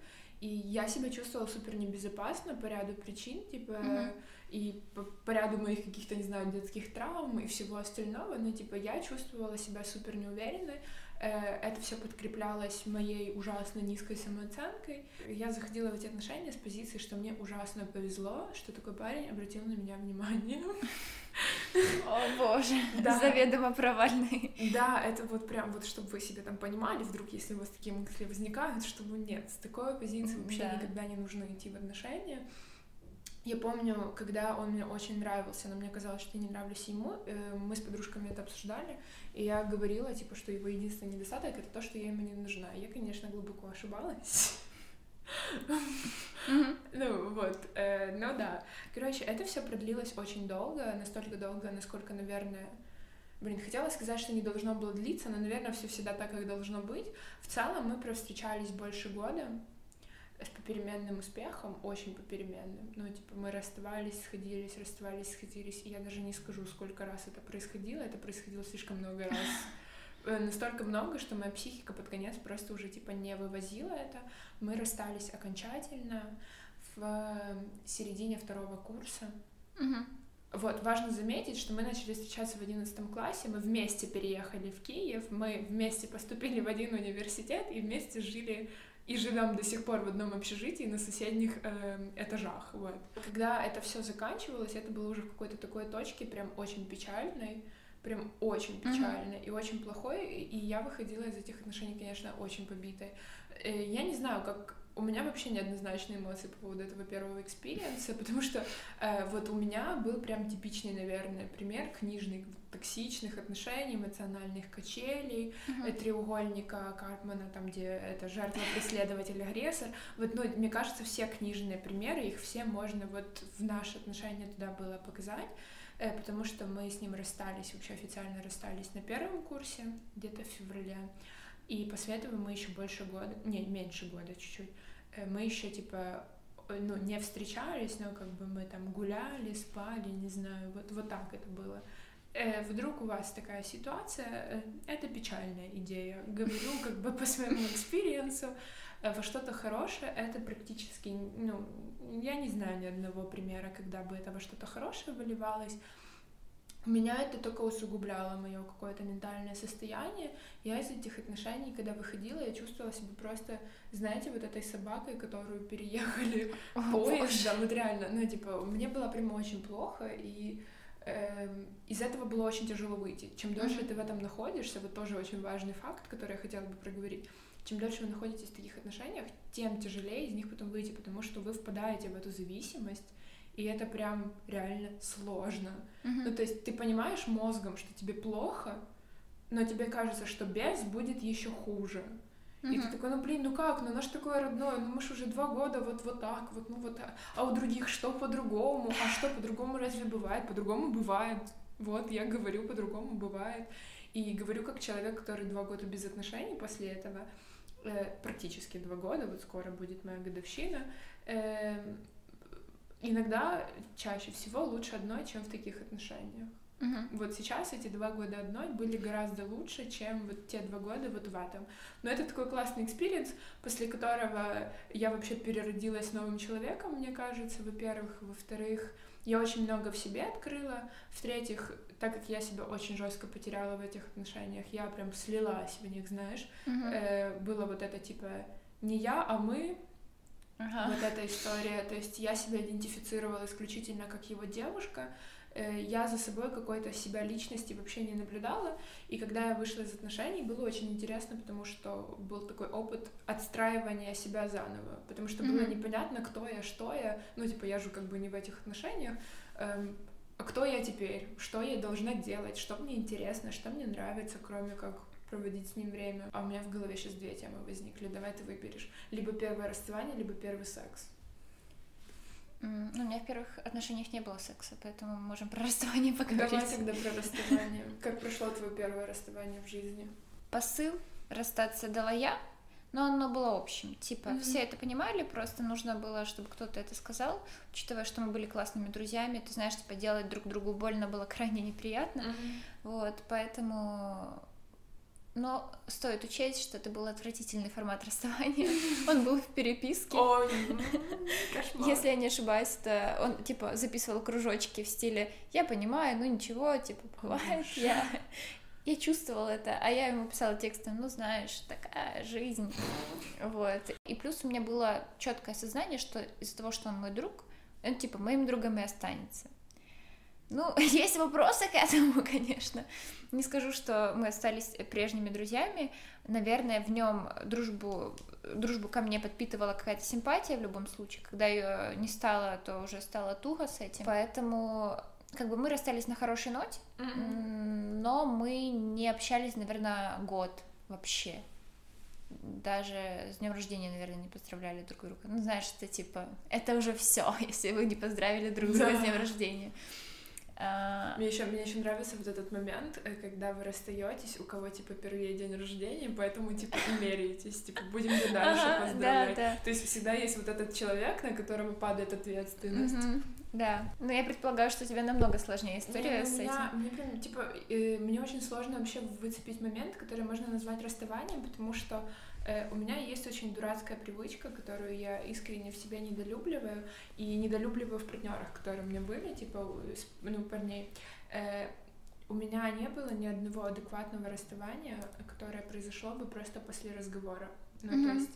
И я себя чувствовала супер небезопасно по ряду причин, типа, Мгм. и по, по ряду моих каких-то, не знаю, детских травм и всего остального, но, типа, я чувствовала себя супер неуверенной. Э, Это все подкреплялось моей ужасно низкой самооценкой. Я заходила в эти отношения с позиции, что мне ужасно повезло, что такой парень обратил на меня внимание. О боже, Да. заведомо провальный. Да, это вот прям вот, чтобы вы себе там понимали, вдруг, если у вас такие мысли возникают, чтобы нет, с такой позиции вообще да. никогда не нужно идти в отношения. Я помню, когда он мне очень нравился, но мне казалось, что я не нравлюсь ему, э, мы с подружками это обсуждали, и я говорила, типа, что его единственный недостаток — это то, что я ему не нужна. Я, конечно, глубоко ошибалась. Ну вот, э, ну да. Короче, это все продлилось очень долго, настолько долго, насколько, наверное, блин, хотела сказать, что не должно было длиться, но, наверное, все всегда так, как должно быть. В целом мы провстречались больше года с попеременным успехом, очень попеременным. Ну, типа, мы расставались, сходились, расставались, сходились, и я даже не скажу, сколько раз это происходило, это происходило слишком много раз. Э, Настолько много, что моя психика под конец просто уже, типа, не вывозила это. Мы расстались окончательно в э, середине второго курса. Мгм. Вот, важно заметить, что мы начали встречаться в одиннадцатом классе, мы вместе переехали в Киев, мы вместе поступили в один университет и вместе жили и живем до сих пор в одном общежитии на соседних э, этажах. Вот. Когда это все заканчивалось, это было уже в какой-то такой точке прям очень печальной, прям очень Мгм. печальной и очень плохой, и я выходила из этих отношений, конечно, очень побитой. Э, Я не знаю, как у меня вообще неоднозначные эмоции по поводу этого первого experience а, потому что э, вот у меня был прям типичный, наверное, пример книжных токсичных отношений, эмоциональных качелей, э, треугольника Карпмана, там, где это жертва, преследователь, агрессор. Вот, ну, мне кажется, все книжные примеры, их все можно вот в наши отношения туда было показать, потому что мы с ним расстались, вообще официально расстались на первом курсе, где-то в феврале. и после этого мы еще больше года, не, меньше года чуть-чуть, э, мы еще типа ну, не встречались, но как бы мы там гуляли, спали, не знаю, вот, вот так это было. Э, вдруг у вас такая ситуация, э, это печальная идея. Говорю как бы по своему experience у, э, во что-то хорошее это практически, ну, я не знаю ни одного примера, когда бы это во что-то хорошее выливалось. Меня это только усугубляло мое какое-то ментальное состояние. Я из этих отношений, когда выходила, я чувствовала себя просто, знаете, вот этой собакой, которую переехали поезд, да, вот реально, ну, типа, мне было прямо очень плохо, и из этого было очень тяжело выйти. Чем дольше mm-hmm. ты в этом находишься, вот тоже очень важный факт, который я хотела бы проговорить. Чем дольше вы находитесь в таких отношениях, тем тяжелее из них потом выйти, потому что вы впадаете в эту зависимость, и это прям реально сложно. Mm-hmm. Ну, то есть ты понимаешь мозгом, что тебе плохо, но тебе кажется, что без будет еще хуже. Mm-hmm. И ты такой, ну блин, ну как, ну наш такое родное, ну мы же уже два года вот, вот так, вот, ну вот так. А у других что по-другому? А что по-другому разве бывает? По-другому бывает. Вот, я говорю, по-другому бывает. И говорю как человек, который два года без отношений после этого, э, практически два года, вот скоро будет моя годовщина, э, иногда чаще всего лучше одной, чем в таких отношениях. Угу. Вот сейчас эти два года одной были гораздо лучше, чем вот те два года вот в этом. Но это такой классный experience, после которого я вообще переродилась новым человеком, мне кажется, во-первых. Во-вторых, я очень много в себе открыла. В-третьих, так как я себя очень жестко потеряла в этих отношениях, я прям слилась в них, знаешь. Угу. Э, было вот это типа не я, а мы, Ага. вот эта история. То есть я себя идентифицировала исключительно как его девушка, я за собой какой-то себя личности вообще не наблюдала. И когда я вышла из отношений, было очень интересно, потому что был такой опыт отстраивания себя заново. Потому что было Мгм. непонятно, кто я, что я. Ну, типа, я же как бы не в этих отношениях. Эм, а кто я теперь? Что я должна делать? Что мне интересно? Что мне нравится, кроме как проводить с ним время? А у меня в голове сейчас две темы возникли. Давай ты выберешь. Либо первое расставание, либо первый секс. Ну, у меня в первых отношениях не было секса, поэтому мы можем про расставание поговорить. Давай тогда про расставание. Как прошло твое первое расставание в жизни? Посыл расстаться дала я, но оно было общим. Типа, Мгм. все это понимали, просто нужно было, чтобы кто-то это сказал, учитывая, что мы были классными друзьями, ты знаешь, типа, делать друг другу больно было крайне неприятно. Вот, поэтому... Но стоит учесть, что это был отвратительный формат расставания. Он был в переписке. Ой, м, кошмар. Если я не ошибаюсь, это он типа записывал кружочки в стиле «Я понимаю, ну ничего, типа бывает, я, я чувствовала это», а я ему писала текстом «Ну знаешь, такая жизнь». Вот. И плюс у меня было четкое сознание, что из-за того, что он мой друг, он типа моим другом и останется. Ну, есть вопросы к этому, конечно. Не скажу, что мы остались прежними друзьями. Наверное, в нем дружбу, дружбу ко мне подпитывала какая-то симпатия в любом случае. Когда ее не стало, то уже стало туго с этим. Поэтому как бы мы расстались на хорошей ноте, м, но мы не общались, наверное, год вообще. Даже с днем рождения, наверное, не поздравляли друг друга. Ну, знаешь, это типа, это уже все, если вы не поздравили друг друга с Да. днем рождения. А, Мне еще, мне еще нравится вот этот момент, э, когда вы расстаетесь, у кого типа первый день рождения, поэтому типа и меряетесь, типа будем ли дальше Ага, поздравлять. да, да. То есть всегда есть вот этот человек, на которого падает ответственность. Да. Но я предполагаю, что у тебя намного сложнее история Не, с у меня- этим. Мне прям, типа, э, мне очень сложно вообще выцепить момент, который можно назвать расставанием, потому что э, у меня есть очень дурацкая привычка, которую я искренне в себе недолюбливаю, и недолюбливаю в партнерах, которые у меня были, типа, с- ну, парней. Э, у меня не было ни одного адекватного расставания, которое произошло бы просто после разговора. Ну, Мгм. то есть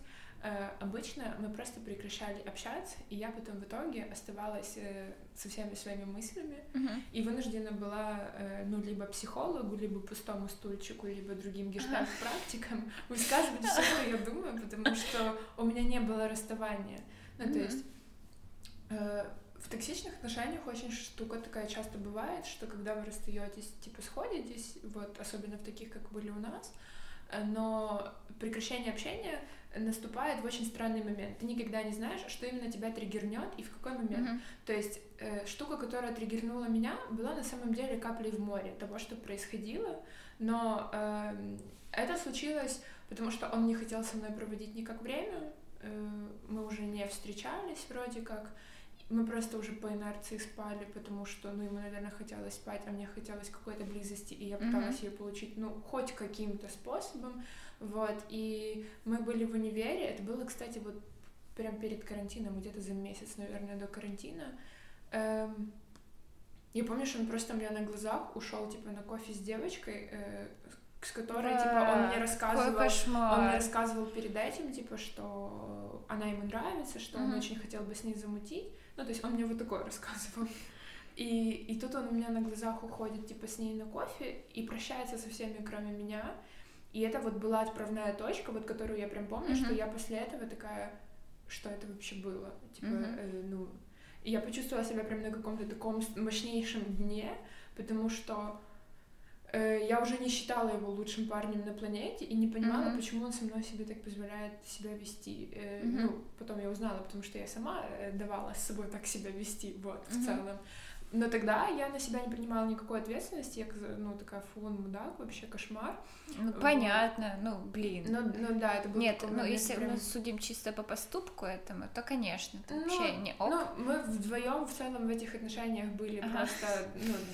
обычно мы просто прекращали общаться, и я потом в итоге оставалась э, со всеми своими мыслями, Мгм. и вынуждена была, э, ну, либо психологу, либо пустому стульчику, либо другим гештальт-практикам высказывать все, что я думаю, потому что у меня не было расставания. Ну, то есть э, в токсичных отношениях очень штука такая часто бывает, что когда вы расстаетесь, типа сходитесь, вот, особенно в таких, как были у нас, э, но прекращение общения наступает в очень странный момент. Ты никогда не знаешь, что именно тебя триггернет и в какой момент. Мгм. То есть э, штука, которая триггернула меня, была на самом деле каплей в море того, что происходило, но эм, это случилось потому что он не хотел со мной проводить никак время, э, мы уже не встречались вроде как, мы просто уже по инерции спали, потому что, ну, ему, наверное, хотелось спать, а мне хотелось какой-то близости, и я пыталась mm-hmm. ее получить, ну, хоть каким-то способом, вот, и мы были в универе, это было, кстати, вот прям перед карантином, где-то за месяц, наверное, до карантина, эм, я помню, что он просто у меня на глазах ушел типа на кофе с девочкой, э, с которой, да, типа, он мне рассказывал, он мне рассказывал перед этим, типа, что она ему нравится, что угу. он очень хотел бы с ней замутить. Ну, то есть он мне вот такое рассказывал. И, и тут он у меня на глазах уходит, типа, с ней на кофе и прощается со всеми, кроме меня. И это вот была отправная точка, вот которую я прям помню, mm что я после этого такая, что это вообще было? Типа, mm э, ну, и я почувствовала себя прям на каком-то таком мощнейшем дне, потому что э, я уже не считала его лучшим парнем на планете и не понимала, mm-hmm. почему он со мной себе так позволяет себя вести. Э, mm-hmm. Ну, потом я узнала, потому что я сама э, давала с собой так себя вести, вот, в mm-hmm. целом. Но тогда я на себя не принимала никакой ответственности, я, ну, такая, фу, он мудак, вообще кошмар. Ну, понятно, ну, блин. Ну, ну да, это было Нет, ну, если прям... мы судим чисто по поступку этому, то, конечно, это ну, вообще не ок. Ну, мы вдвоем в целом в этих отношениях были ага. просто,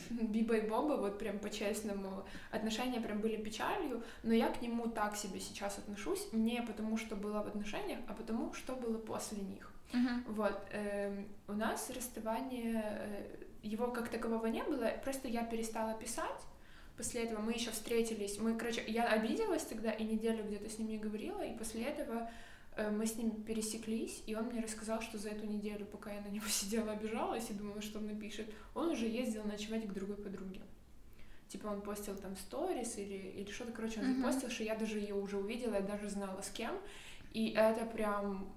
ну, Биба и Боба, вот прям по-честному, отношения прям были печалью, но я к нему так себе сейчас отношусь, не потому, что было в отношениях, а потому, что было после них. Uh-huh. Вот, э, у нас расставание э, его как такового не было, просто я перестала писать. После этого мы еще встретились, мы, короче, я обиделась тогда и неделю где-то с ним не говорила, и после этого э, мы с ним пересеклись, и он мне рассказал, что за эту неделю, пока я на него сидела, обижалась и думала, что он напишет, он уже ездил ночевать к другой подруге. Типа он постил там сторис или, или что-то, короче, он uh-huh. постил, что я даже ее уже увидела, я даже знала с кем, и это прям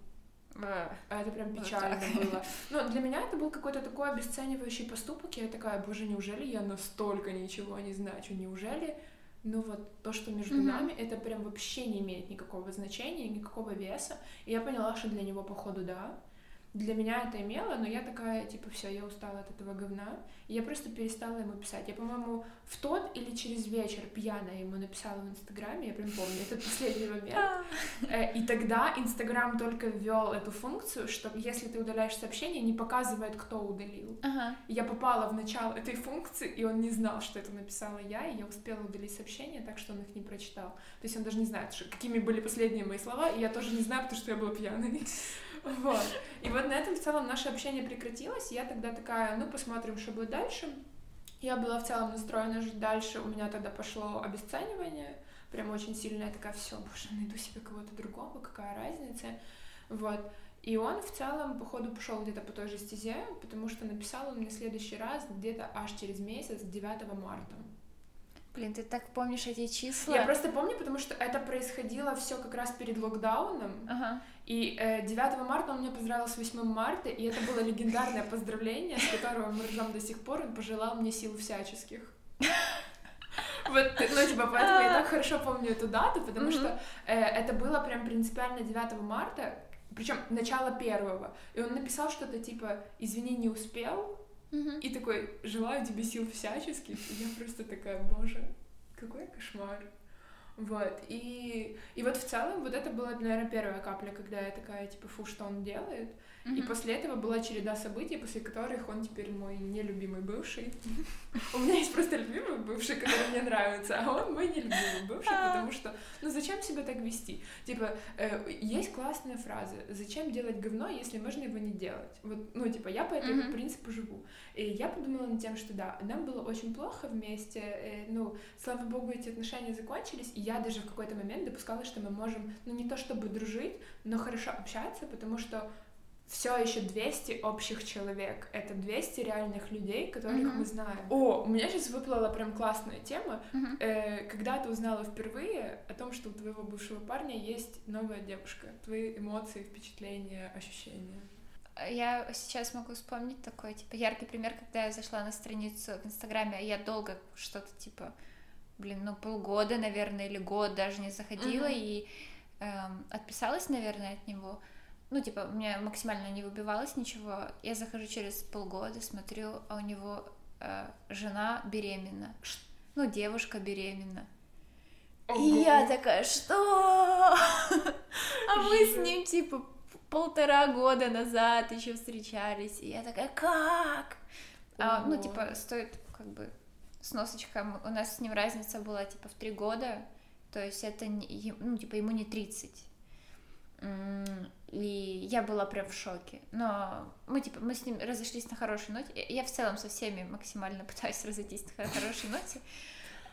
это прям печально вот было. Но для меня это был какой-то такой обесценивающий поступок. Я такая, боже, неужели я настолько ничего не значу? Неужели ну вот то, что между mm-hmm. нами, это прям вообще не имеет никакого значения, никакого веса. И я поняла, что для него, походу, да для меня это имело, но я такая, типа, все, я устала от этого говна. И я просто перестала ему писать. Я, по-моему, в тот или через вечер пьяная ему написала в Инстаграме, я прям помню этот последний момент. Э, и тогда Инстаграм только ввел эту функцию, что если ты удаляешь сообщение, не показывает, кто удалил. Ага. Я попала в начало этой функции, и он не знал, что это написала я, и я успела удалить сообщение, так что он их не прочитал. То есть он даже не знает, какими были последние мои слова, и я тоже не знаю, потому что я была пьяной. Вот. И вот на этом в целом наше общение прекратилось. Я тогда такая, ну, посмотрим, что будет дальше. Я была в целом настроена жить дальше. У меня тогда пошло обесценивание. Прям очень сильно такая, все, боже, найду себе кого-то другого, какая разница. Вот. И он в целом, походу, пошел где-то по той же стезе, потому что написал он мне следующий раз где-то аж через месяц, 9 марта. Блин, ты так помнишь эти числа? Я просто помню, потому что это происходило все как раз перед локдауном. Ага. И э, 9 марта он меня поздравил с 8 марта, и это было легендарное поздравление, с которого мы ржем до сих пор. Он пожелал мне сил всяческих. Вот, ну, типа, поэтому я так хорошо помню эту дату, потому что э, это было прям принципиально 9 марта, причем начало первого. И он написал что-то типа «Извини, не успел», и такой «Желаю тебе сил всяческих». И я просто такая «Боже, какой кошмар». Вот, и, и вот в целом вот это была, наверное, первая капля, когда я такая, типа, фу, что он делает. Mm-hmm. И после этого была череда событий, после которых он теперь мой нелюбимый бывший. У меня есть просто любимый бывший, который мне нравится, а он мой нелюбимый бывший, а. потому что, ну зачем себя так вести? Типа, э, есть классная фраза, зачем делать говно, если можно его не делать? Вот, ну, типа, я по этому принципу живу. И я подумала над тем, что да, нам было очень плохо вместе, э, ну, слава богу, эти отношения закончились, и я даже в какой-то момент допускала, что мы можем, ну, не то чтобы дружить, но хорошо общаться, потому что все еще 200 общих человек. Это 200 реальных людей, которых mm-hmm. мы знаем. О, у меня сейчас выплыла прям классная тема. Mm-hmm. Э, когда ты узнала впервые о том, что у твоего бывшего парня есть новая девушка? Твои эмоции, впечатления, ощущения? Я сейчас могу вспомнить такой, типа, яркий пример, когда я зашла на страницу в Инстаграме, а я долго что-то, типа, блин, ну, полгода, наверное, или год даже не заходила, mm-hmm. и эм, отписалась, наверное, от него ну, типа, у меня максимально не выбивалось ничего. Я захожу через полгода, смотрю, а у него э, жена беременна. Ну, девушка беременна. И я такая, что? А мы с ним, типа, полтора года назад еще встречались. И я такая, как? А, ну, типа, стоит как бы сносочка. У нас с ним разница была, типа, в три года. То есть это, не, ну, типа, ему не 30. И я была прям в шоке. Но мы, типа, мы с ним разошлись на хорошей ноте. Я в целом со всеми максимально пытаюсь разойтись на хорошей ноте.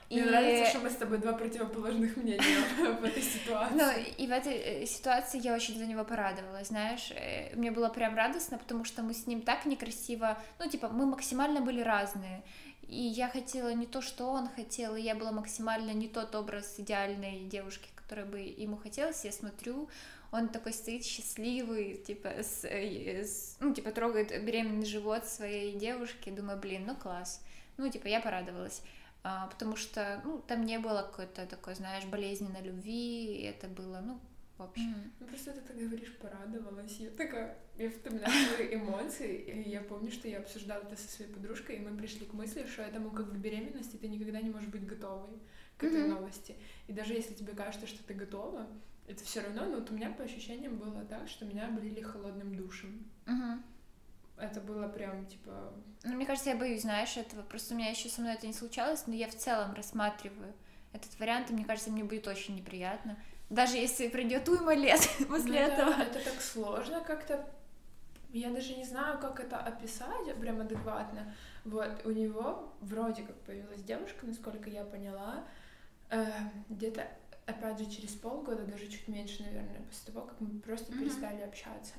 Мне и... нравится, что мы с тобой два противоположных мнения в этой ситуации. Ну, и в этой э, ситуации я очень за него порадовалась, знаешь. Э, мне было прям радостно, потому что мы с ним так некрасиво... Ну, типа, мы максимально были разные. И я хотела не то, что он хотел, и я была максимально не тот образ идеальной девушки, которая бы ему хотелось. Я смотрю, он такой стоит счастливый, типа, с, э, с, ну, типа, трогает беременный живот своей девушки, думаю, блин, ну класс. Ну, типа, я порадовалась. А, потому что, ну, там не было какой-то такой, знаешь, болезненной любви, это было, ну, в общем. Mm. Ну, просто ты так говоришь, порадовалась. Я такая, я вспоминаю свои эмоции, и я помню, что я обсуждала это со своей подружкой, и мы пришли к мысли, что этому как к беременности ты никогда не можешь быть готовой к этой mm-hmm. новости. И даже если тебе кажется, что ты готова, это все равно, но вот у меня по ощущениям было так, что меня облили холодным душем. Угу. Это было прям типа. Ну, мне кажется, я боюсь, знаешь, этого. Просто у меня еще со мной это не случалось, но я в целом рассматриваю этот вариант, и мне кажется, мне будет очень неприятно. Даже если пройдет уйма лет после ну, этого. Это, это так сложно как-то. Я даже не знаю, как это описать прям адекватно. Вот, у него вроде как появилась девушка, насколько я поняла, э, где-то опять же, через полгода, даже чуть меньше, наверное, после того, как мы просто mm-hmm. перестали общаться.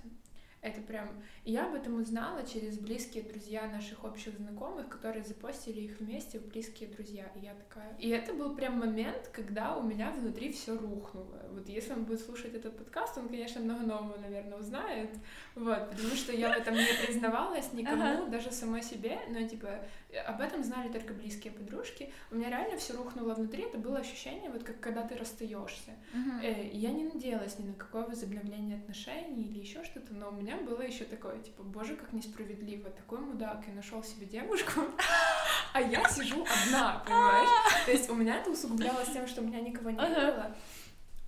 Это прям... Я об этом узнала через близкие друзья наших общих знакомых, которые запостили их вместе в близкие друзья. И я такая... И это был прям момент, когда у меня внутри все рухнуло. Вот если он будет слушать этот подкаст, он, конечно, много нового, наверное, узнает. Вот, потому что я в этом не признавалась никому, ага. даже самой себе. Но, типа, об этом знали только близкие подружки. У меня реально все рухнуло внутри. Это было ощущение, вот как когда ты расстаешься. Uh-huh. Э, я не надеялась ни на какое возобновление отношений или еще что-то, но у меня было еще такое, типа, боже, как несправедливо. Такой мудак и нашел себе девушку, а я сижу одна, понимаешь? То есть у меня это усугублялось тем, что у меня никого не было.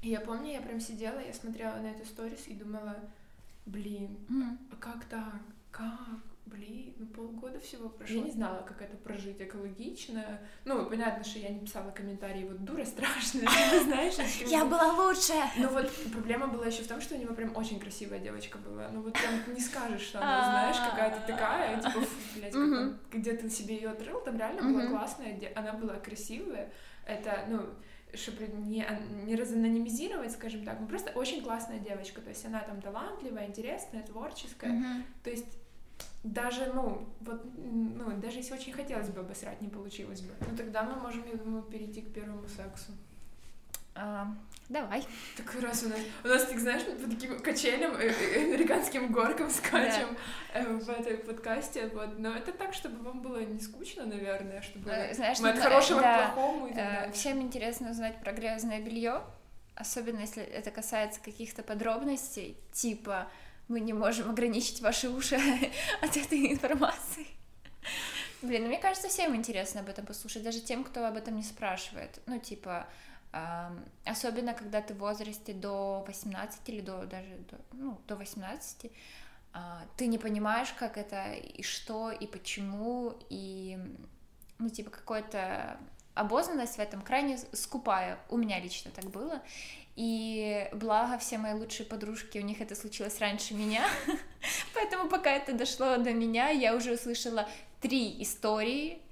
И я помню, я прям сидела, я смотрела на эту сторис и думала, блин, а как так? Как? Блин, ну полгода всего прошло. Я не знала, как это прожить экологично. Ну, понятно, что я не писала комментарии, вот дура страшная, ты знаешь. Я была лучше. Ну вот проблема была еще в том, что у него прям очень красивая девочка была. Ну вот прям не скажешь, что она, знаешь, какая-то такая, типа, блядь, где ты себе ее отрыл, там реально была классная, она была красивая. Это, ну, чтобы не, не разанонимизировать, скажем так, ну просто очень классная девочка, то есть она там талантливая, интересная, творческая, mm-hmm. то есть даже, ну, вот, ну, даже если очень хотелось бы обосрать, не получилось бы. Ну, тогда мы можем, я думаю, перейти к первому сексу. А, давай. Так раз у нас, у нас, так знаешь, по таким качелям, э, э, американским горкам скачем да. в этой подкасте, вот. Но это так, чтобы вам было не скучно, наверное, чтобы знаешь, мы от хорошего да, к плохому и так Всем интересно узнать про грязное белье, особенно если это касается каких-то подробностей, типа мы не можем ограничить ваши уши от этой информации. Блин, ну мне кажется, всем интересно об этом послушать, даже тем, кто об этом не спрашивает. Ну, типа, эм, особенно когда ты в возрасте до 18 или до даже до, ну, до 18, э, ты не понимаешь, как это и что, и почему, и, ну, типа, какой-то обознанность в этом крайне скупая. У меня лично так было. И благо все мои лучшие подружки, у них это случилось раньше меня. Поэтому пока это дошло до меня, я уже услышала три истории,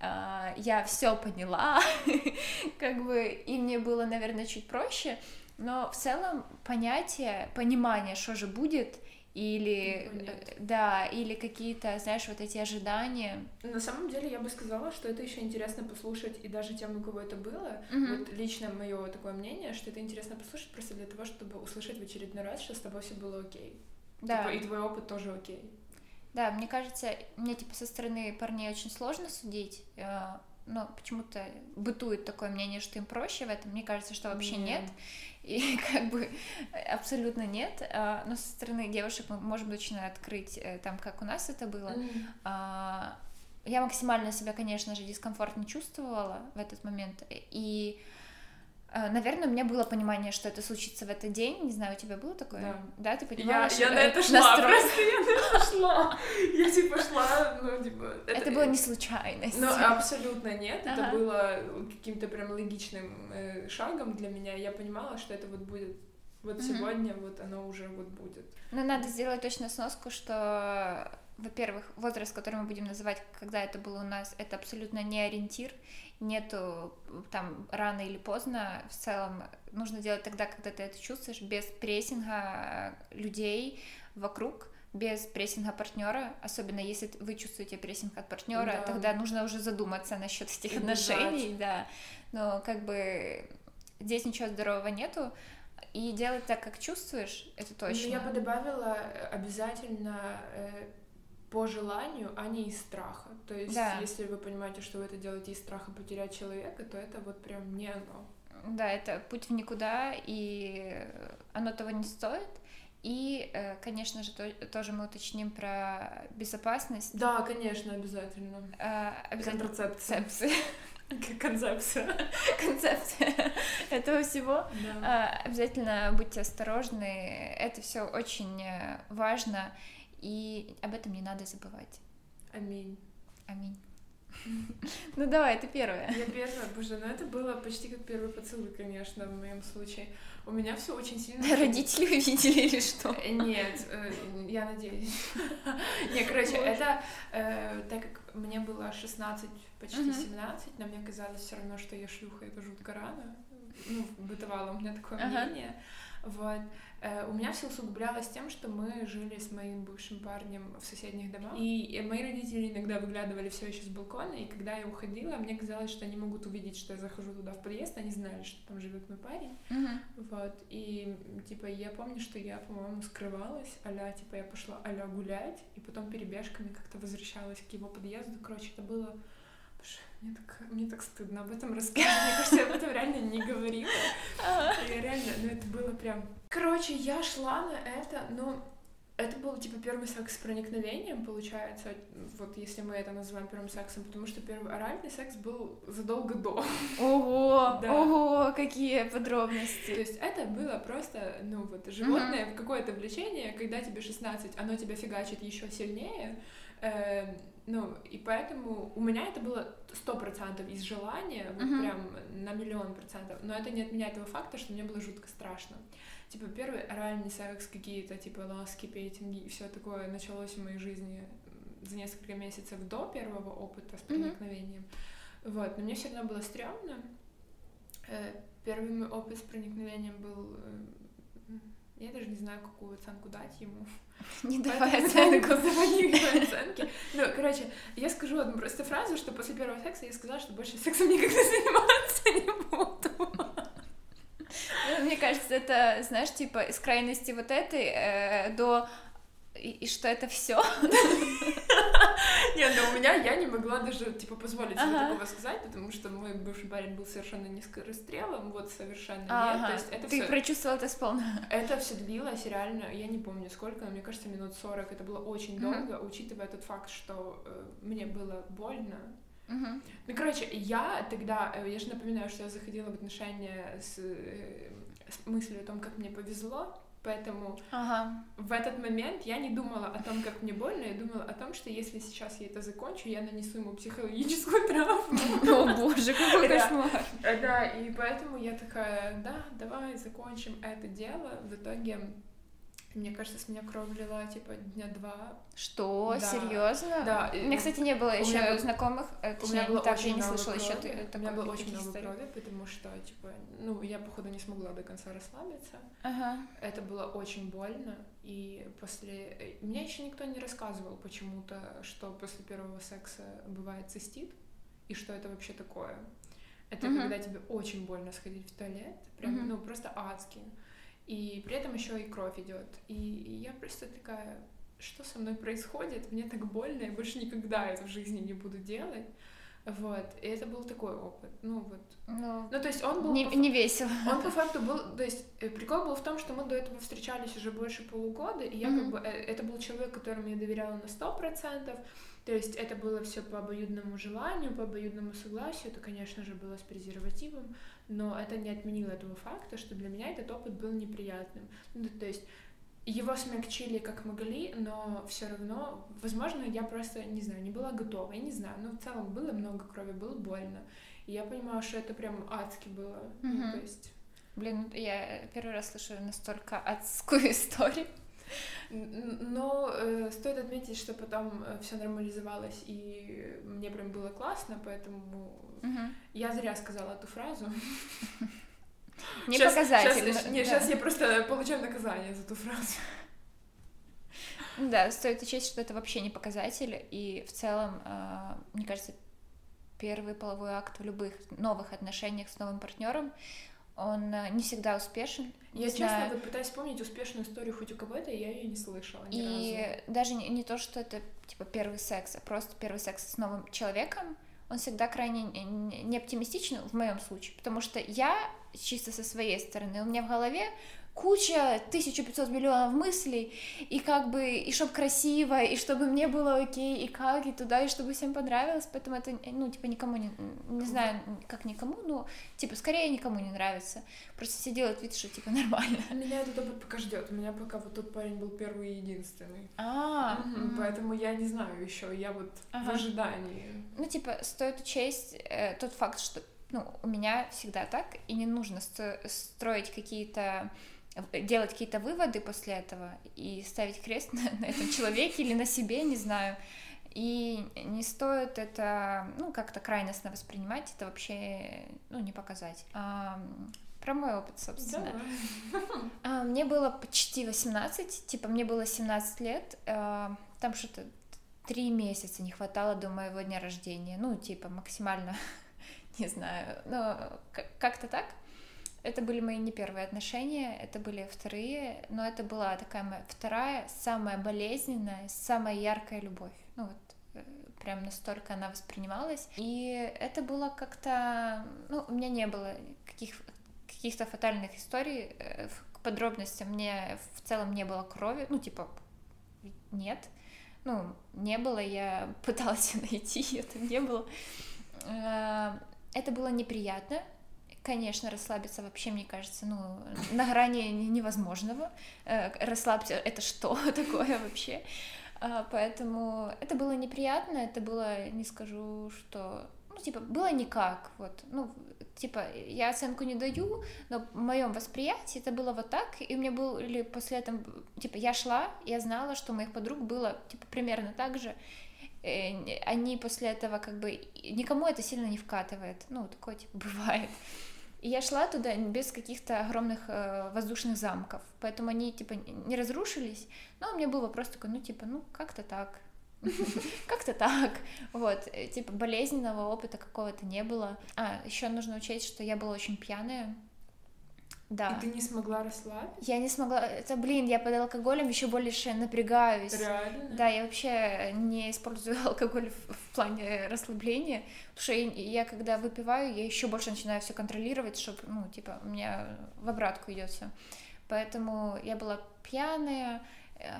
а, я все поняла, как бы, и мне было, наверное, чуть проще, но в целом понятие, понимание, что же будет, или э, да, или какие-то, знаешь, вот эти ожидания. На самом деле я бы сказала, что это еще интересно послушать, и даже тем, у кого это было, mm-hmm. вот лично мое такое мнение, что это интересно послушать просто для того, чтобы услышать в очередной раз, что с тобой все было окей. Да. Типа, и твой опыт тоже окей. Да, мне кажется, мне типа со стороны парней очень сложно судить. Э, но почему-то бытует такое мнение, что им проще в этом. Мне кажется, что вообще нет. нет. И как бы абсолютно нет. А, но со стороны девушек мы можем точно открыть э, там, как у нас это было. Mm. Я максимально себя, конечно же, дискомфортно чувствовала в этот момент. И Наверное, у меня было понимание, что это случится в этот день. Не знаю, у тебя было такое? Да. Да, ты понимала, Я, что я на это шла, просто я на это шла. Я типа шла, ну, типа... Это было не случайность. Ну, абсолютно нет. Ага. Это было каким-то прям логичным э, шагом для меня. Я понимала, что это вот будет вот Мгм. сегодня, вот оно уже вот будет. Но надо сделать точно сноску, что, во-первых, возраст, который мы будем называть, когда это было у нас, это абсолютно не ориентир, нету там рано или поздно, в целом нужно делать тогда, когда ты это чувствуешь, без прессинга людей вокруг, без прессинга партнера, особенно если вы чувствуете прессинг от партнера, Да. тогда нужно уже задуматься насчет этих отношений, да. Но как бы здесь ничего здорового нету, и делать так, как чувствуешь, это точно. Ну, я бы добавила э, обязательно э, по желанию, а не из страха. То есть, Да. если вы понимаете, что вы это делаете из страха потерять человека, то это вот прям не оно. Да, это путь в никуда, и оно того не стоит. И, э, конечно же, то- тоже мы уточним про безопасность. Да, конечно, обязательно. Э, Обязательно Контрацепция. концепция, Концепция. концепция этого всего. Да. Э, Обязательно будьте осторожны. Это все очень э, важно, и об этом не надо забывать. Аминь. Аминь. Ну давай, ты первая. Я первая, боже, ну это было почти как первый поцелуй, конечно, в моем случае. У меня все очень сильно... Родители увидели или что? Э, Нет, э, я надеюсь. Не, короче, это э, так как мне было 16, почти Мгм. 17, но мне казалось все равно, что я шлюха, это жутко рано. Ну, бытовало у меня такое мнение. Вот. Э, У меня все усугублялось тем, что мы жили с моим бывшим парнем в соседних домах. И мои родители иногда выглядывали все еще с балкона, и когда я уходила, мне казалось, что они могут увидеть, что я захожу туда в подъезд, они знали, что там живет мой парень. Мгм. Вот, и, типа, я помню, что я, по-моему, скрывалась, а типа, я пошла а гулять, и потом перебежками как-то возвращалась к его подъезду. Короче, это было... Мне так, мне так стыдно об этом рассказывать. Мне кажется, я об этом реально не говорила. Я реально, ну это было прям... Короче, я шла на это, но это был, типа, первый секс с проникновением, получается, вот если мы это называем первым сексом, потому что первый оральный секс был задолго до. Ого, Да. ого, какие То подробности. есть это было просто, ну вот, животное, какое-то влечение, когда тебе 16, оно тебя фигачит еще сильнее, э, ну, и поэтому у меня это было сто процентов из желания, вот Мгм. прям на миллион процентов, но это не отменяет того факта, что мне было жутко страшно. Типа первый оральный секс, какие-то типа ласки, пейтинги и все такое началось в моей жизни за несколько месяцев до первого опыта с проникновением. Вот, но мне все равно было стрёмно. Э, Первый мой опыт с проникновением был... Я даже не знаю, какую оценку дать ему. Не давай оценку. никакой оценки. Ну, короче, я скажу одну просто фразу, что после первого секса я сказала, что больше сексом никогда заниматься не буду. Ну, Мне кажется, это, знаешь, типа из крайности вот этой э, до и, и что это все. Нет, ну у меня я не могла даже, типа, позволить себе Ага. такого сказать, потому что мой бывший парень был совершенно не скорострелом, вот совершенно нет. То есть это Ты прочувствовала это сполна. Это все длилось реально, я не помню сколько, но мне кажется, минут 40. Это было очень долго, учитывая тот факт, что э, мне было больно. Ну, короче, я тогда, э, я же напоминаю, что я заходила в отношения с, э, с мыслью о том, как мне повезло, поэтому Ага. в этот момент я не думала о том, как мне больно, я думала о том, что если сейчас я это закончу, я нанесу ему психологическую травму. О боже, какой кошмар. Да, и поэтому я такая, да, давай закончим это дело. В итоге, мне кажется, с меня кровь лила, типа, дня два. Что? Да. Серьезно? Да, У меня, кстати, не было у меня еще был- знакомых. У точнее, меня не было так, я очень не много слышала еще крови. У меня было очень много историй. крови, потому что, типа, ну, я, походу, не смогла до конца расслабиться. Ага. Это было очень больно, и после... э, Мне еще никто не рассказывал почему-то, что после первого секса бывает цистит, и что это вообще такое. Это Мгм. когда тебе очень больно сходить в туалет, прям, Мгм. ну, просто адски. И при этом еще и кровь идет. И, я просто такая, что со мной происходит? Мне так больно, я больше никогда это в жизни не буду делать. Вот, и это был такой опыт. Ну вот. Ну, Ну, то есть он был... не, по, не весело. Он по факту был... То есть э, прикол был в том, что мы до этого встречались уже больше полугода, и я как Мгм. бы... э, Это был человек, которому я доверяла на сто процентов. То есть это было все по обоюдному желанию, по обоюдному согласию. Это, конечно же, было с презервативом, но это не отменило этого факта, что для меня этот опыт был неприятным. Ну, то есть его смягчили как могли, но все равно, возможно, я просто, не знаю, не была готова, я не знаю, но в целом было много крови, было больно. И я понимаю, что это прям адски было. Ну, Мгм. то есть... Блин, я первый раз слышу настолько адскую историю. Но э, стоит отметить, что потом все нормализовалось, и мне прям было классно, поэтому Мгм. я зря сказала эту фразу. Не Щас- показатель. щас- но- не, да. сейчас я просто получаю наказание за эту фразу. Да, стоит учесть, что это вообще не показатель, и в целом, а, мне кажется, первый половой акт в любых новых отношениях с новым партнером, он а, не всегда успешен. Я Не честно знаю. вот пытаюсь вспомнить успешную историю хоть у кого-то, и я ее не слышала ни И разу. даже не, не то, что это типа первый секс, а просто первый секс с новым человеком, он всегда крайне не- оптимистичен в моем случае, потому что я чисто со своей стороны, у меня в голове куча, 1500 миллионов мыслей, и как бы, и чтоб красиво, и чтобы мне было окей, и как, и туда, и чтобы всем понравилось, поэтому это, ну, типа, никому не, не знаю, как никому, но, типа, скорее никому не нравится, просто все делают вид, что, типа, нормально. Меня этот опыт пока ждет. У меня пока вот тот парень был первый и единственный. А. Поэтому я не знаю еще. Я вот в ожидании. Ну, типа, стоит учесть э, тот факт, что, ну, у меня всегда так, и не нужно строить какие-то делать какие-то выводы после этого и ставить крест на, на этом человеке или на себе, не знаю. И не стоит это, ну, как-то крайностно воспринимать, это вообще, ну, не показать. Ам, про мой опыт, собственно. Давай. А, Мне было почти 18, типа мне было 17 лет, а, там что-то три месяца не хватало до моего дня рождения, ну, типа максимально, не знаю, но как-то так. Это были мои не первые отношения, это были вторые, но это была такая моя вторая, самая болезненная, самая яркая любовь. Ну вот, э, прям настолько она воспринималась. И это было как-то... Ну, у меня не было каких, каких-то фатальных историй. э, К подробностям мне в целом не было крови. Ну, типа, нет. Ну, не было, я пыталась найти, там не было. Э, Это было неприятно. Конечно, расслабиться вообще, мне кажется, ну, на грани невозможного. Э, Расслабься, это что такое вообще? А, Поэтому это было неприятно, это было, не скажу, что... Ну, типа, было никак, вот. Ну, типа, я оценку не даю, но в моем восприятии это было вот так, и у меня были после этого, типа, я шла, я знала, что у моих подруг было, типа, примерно так же, Э, они после этого как бы никому это сильно не вкатывает, ну такое типа бывает. И я шла туда без каких-то огромных э, воздушных замков, поэтому они типа не разрушились, но у меня был вопрос такой, ну типа, ну как-то так, как-то так, вот, э, типа болезненного опыта какого-то не было. А еще нужно учесть, что я была очень пьяная, да. И ты не смогла расслабиться? Я не смогла, это, блин, я под алкоголем еще больше напрягаюсь. Реально? Да, я вообще не использую алкоголь в, в плане расслабления, потому что я, я когда выпиваю, я еще больше начинаю все контролировать, чтобы, ну, типа, у меня в обратку идет все. Поэтому я была пьяная,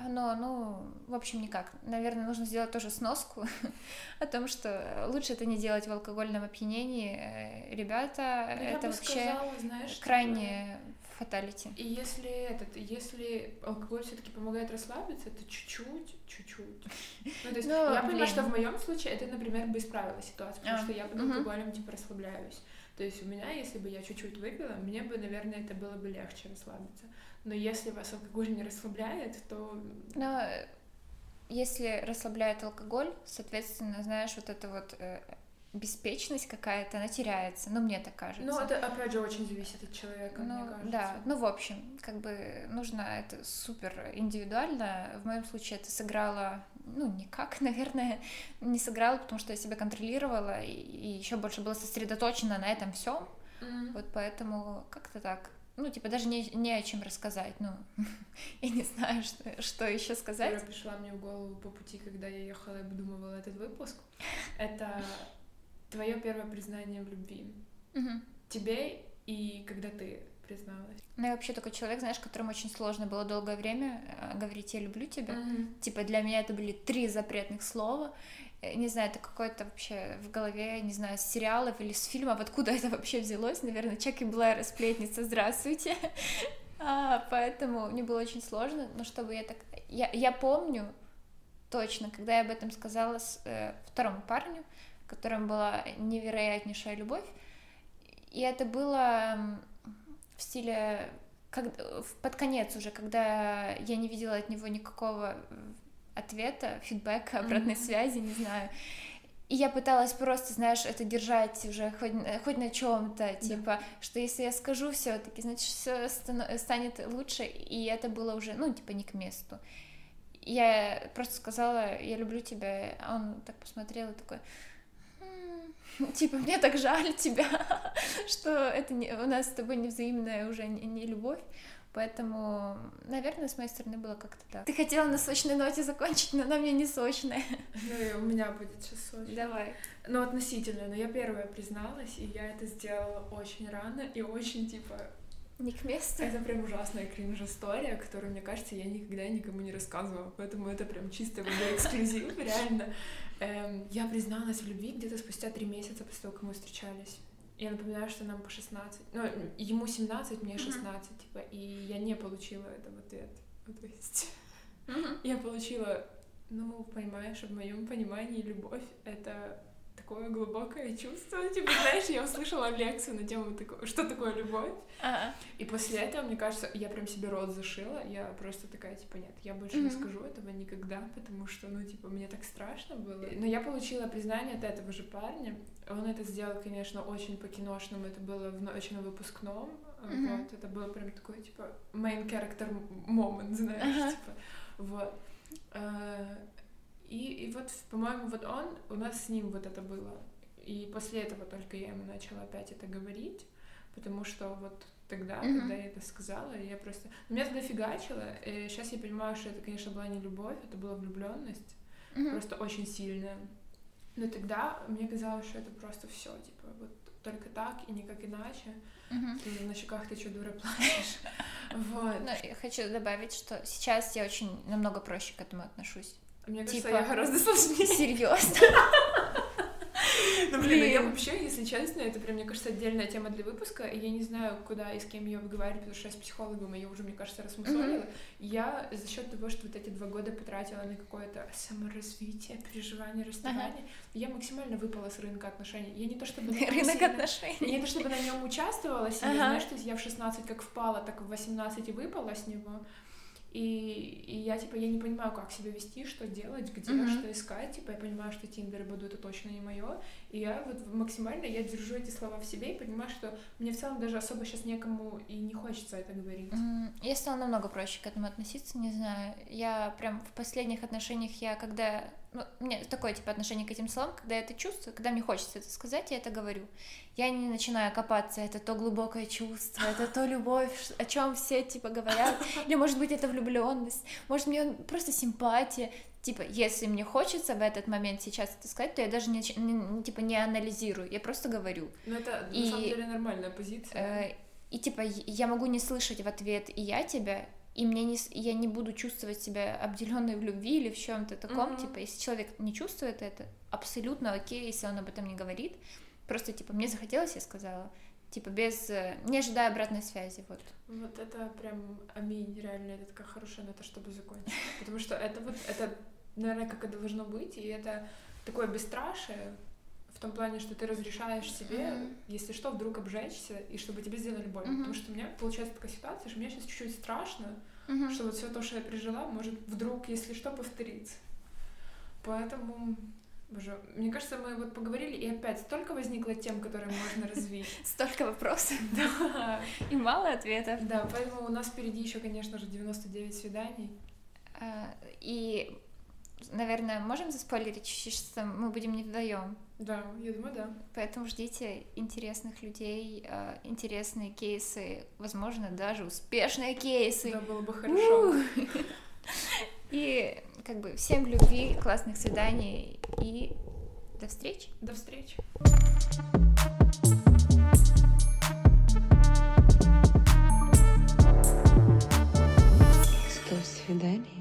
но, ну, в общем, никак. Наверное, нужно сделать тоже сноску о том, что лучше это не делать в алкогольном опьянении. Э, Ребята, Ну, я это вообще сказала, знаешь, крайне фаталити. И если этот, если алкоголь все-таки помогает расслабиться, это чуть-чуть, чуть-чуть. Ну, то есть Ну, я понимаю, что в моем случае это, например, бы исправило ситуацию, потому А, что я под алкоголем типа расслабляюсь. То есть у меня, если бы я чуть-чуть выпила, мне бы, наверное, это было бы легче расслабиться. Но если вас алкоголь не расслабляет, то Но э, если расслабляет алкоголь, соответственно, знаешь, вот эта вот э, беспечность какая-то, она теряется. Ну, мне так кажется. Ну, это, опять же, очень зависит от человека, Ну, мне кажется. да, ну, в общем, как бы нужно это супер индивидуально. В моем случае это сыграло, ну, никак, наверное, не сыграло, потому что я себя контролировала и, еще больше была сосредоточена на этом всем. Мгм. Вот поэтому как-то так. Ну, типа, даже не, не о чем рассказать. Ну, я не знаю, что, что еще сказать. Которая пришла мне в голову по пути, когда я ехала и обдумывала этот выпуск. Это твое первое признание в любви. Мгм. Тебе и когда ты призналась. Ну, я вообще такой человек, знаешь, которому очень сложно было долгое время э, говорить «я люблю тебя». Типа для меня это были три запретных слова. Э, Не знаю, это какое-то вообще в голове, не знаю, с сериалов или с фильмов, откуда это вообще взялось. Наверное, Чак и Блэр, сплетница, здравствуйте. А, поэтому мне было очень сложно, но чтобы я так... Я, я помню точно, когда я об этом сказала с, э, второму парню, в котором была невероятнейшая любовь, и это было в стиле как, в- под конец уже, когда я не видела от него никакого м, ответа, фидбэка, обратной Мгм. связи, не знаю. И я пыталась просто, знаешь, это держать уже хоть, на- хоть на чем-то, типа, что если я скажу все-таки, значит, все станет лучше, и это было уже, ну, типа, не к месту. Я просто сказала, я люблю тебя, а он так посмотрел и такой, «М, типа, мне так жаль тебя, что это не, у нас с тобой невзаимная уже не, не любовь, поэтому, наверное, с моей стороны было как-то так. Ты хотела на сочной ноте закончить, но она мне не сочная. Ну и у меня будет сейчас сочно. Давай. Ну, относительно, но я первая призналась, и я это сделала очень рано и очень, типа, Не к месту. это прям ужасная кринж-история, которую, мне кажется, я никогда никому не рассказывала, поэтому это прям чисто эксклюзив, реально. Эм, я призналась в любви где-то спустя три месяца после того, как мы встречались. Я напоминаю, что нам по 16, ну, ему 17, мне Мгм. 16, типа, и я не получила это в ответ. Ну, то есть Мгм. я получила, ну, понимаешь, в моем понимании любовь — это такое глубокое чувство. Типа, знаешь, я услышала лекцию на тему, такого, что такое любовь. И после этого, мне кажется, я прям себе рот зашила. Я просто такая, типа, нет, я больше не скажу этого никогда, потому что, ну, типа, мне так страшно было. Но я получила признание от этого же парня. Он это сделал, конечно, очень по-киношному. Это было в ночи на выпускном. Вот, это был прям такой, типа, main character moment, знаешь, типа, вот. Э, И, и вот, по-моему, вот он, у нас с ним вот это было. И после этого только я ему начала опять это говорить, потому что вот тогда, Мгм. когда я это сказала, я просто... Меня тогда фигачило, и сейчас я понимаю, что это, конечно, была не любовь, это была влюбленность, Мгм. просто очень сильная. Но тогда мне казалось, что это просто все, типа, вот только так и никак иначе. Мгм. И на щеках ты что, дура, плачешь? Вот. Но я хочу добавить, что сейчас я очень намного проще к этому отношусь. Мне кажется, типа- я гораздо сложнее. Серьезно. Ну, блин, ну я вообще, если честно, это прям, мне кажется, отдельная тема для выпуска, и я не знаю, куда и с кем ее выговаривать, потому что я с психологом ее уже, мне кажется, рассмусолила. Я за счет того, что вот эти два года потратила на какое-то саморазвитие, переживание, расставание, я максимально выпала с рынка отношений. Я не то чтобы... Рынок сильно- отношений. Я не то чтобы на нем участвовала сильно, Ага. знаешь, то есть я в 16 как впала, так в 18 и выпала с него. И, и я, типа, я не понимаю, как себя вести, что делать, где, Мгм. что искать. Типа, я понимаю, что Тиндер и Баду это точно не мое. И я вот максимально, я держу эти слова в себе и понимаю, что мне в целом даже особо сейчас некому и не хочется это говорить. М, Я стала намного проще к этому относиться, не знаю. Я прям в последних отношениях, я когда... Ну, у меня такое, типа, отношение к этим словам, когда я это чувствую, когда мне хочется это сказать, я это говорю. Я не начинаю копаться, это то глубокое чувство, это то любовь, о чем все, типа, говорят. Или, может быть, это влюбленность, может, мне просто симпатия. Типа, если мне хочется в этот момент сейчас это сказать, то я даже не, не- типа, не анализирую, я просто говорю. Но это И, на самом деле нормальная позиция. Э, И типа я могу не слышать в ответ и я тебя, и мне не, я не буду чувствовать себя обделенной в любви или в чем-то таком. Мгм. Типа, если человек не чувствует это, абсолютно окей, если он об этом не говорит. Просто типа мне захотелось, я сказала. Типа без э, не ожидая обратной связи, вот. Вот это прям аминь, реально, это такая хорошая нота, чтобы закончить. Потому что это вот, это, наверное, как и должно быть, и это такое бесстрашие, том плане, что ты разрешаешь себе, Мгм. если что, вдруг обжечься, и чтобы тебе сделали больно. Мгм. Потому что у меня получается такая ситуация, что мне сейчас чуть-чуть страшно, Мгм. что вот все то, что я пережила, может вдруг, если что, повториться. Поэтому, боже, мне кажется, мы вот поговорили, и опять столько возникло тем, которые можно развить. Столько вопросов Да. и мало ответов. Да, поэтому у нас впереди еще, конечно же, 99 свиданий. А, И, наверное, можем заспойлерить, что мы будем не вдвоем. Да, я думаю, да. Поэтому ждите интересных людей, э, интересные кейсы, возможно, даже успешные кейсы. Да, было бы хорошо. И как бы всем любви, классных свиданий и до встречи. До встречи. Сто свиданий.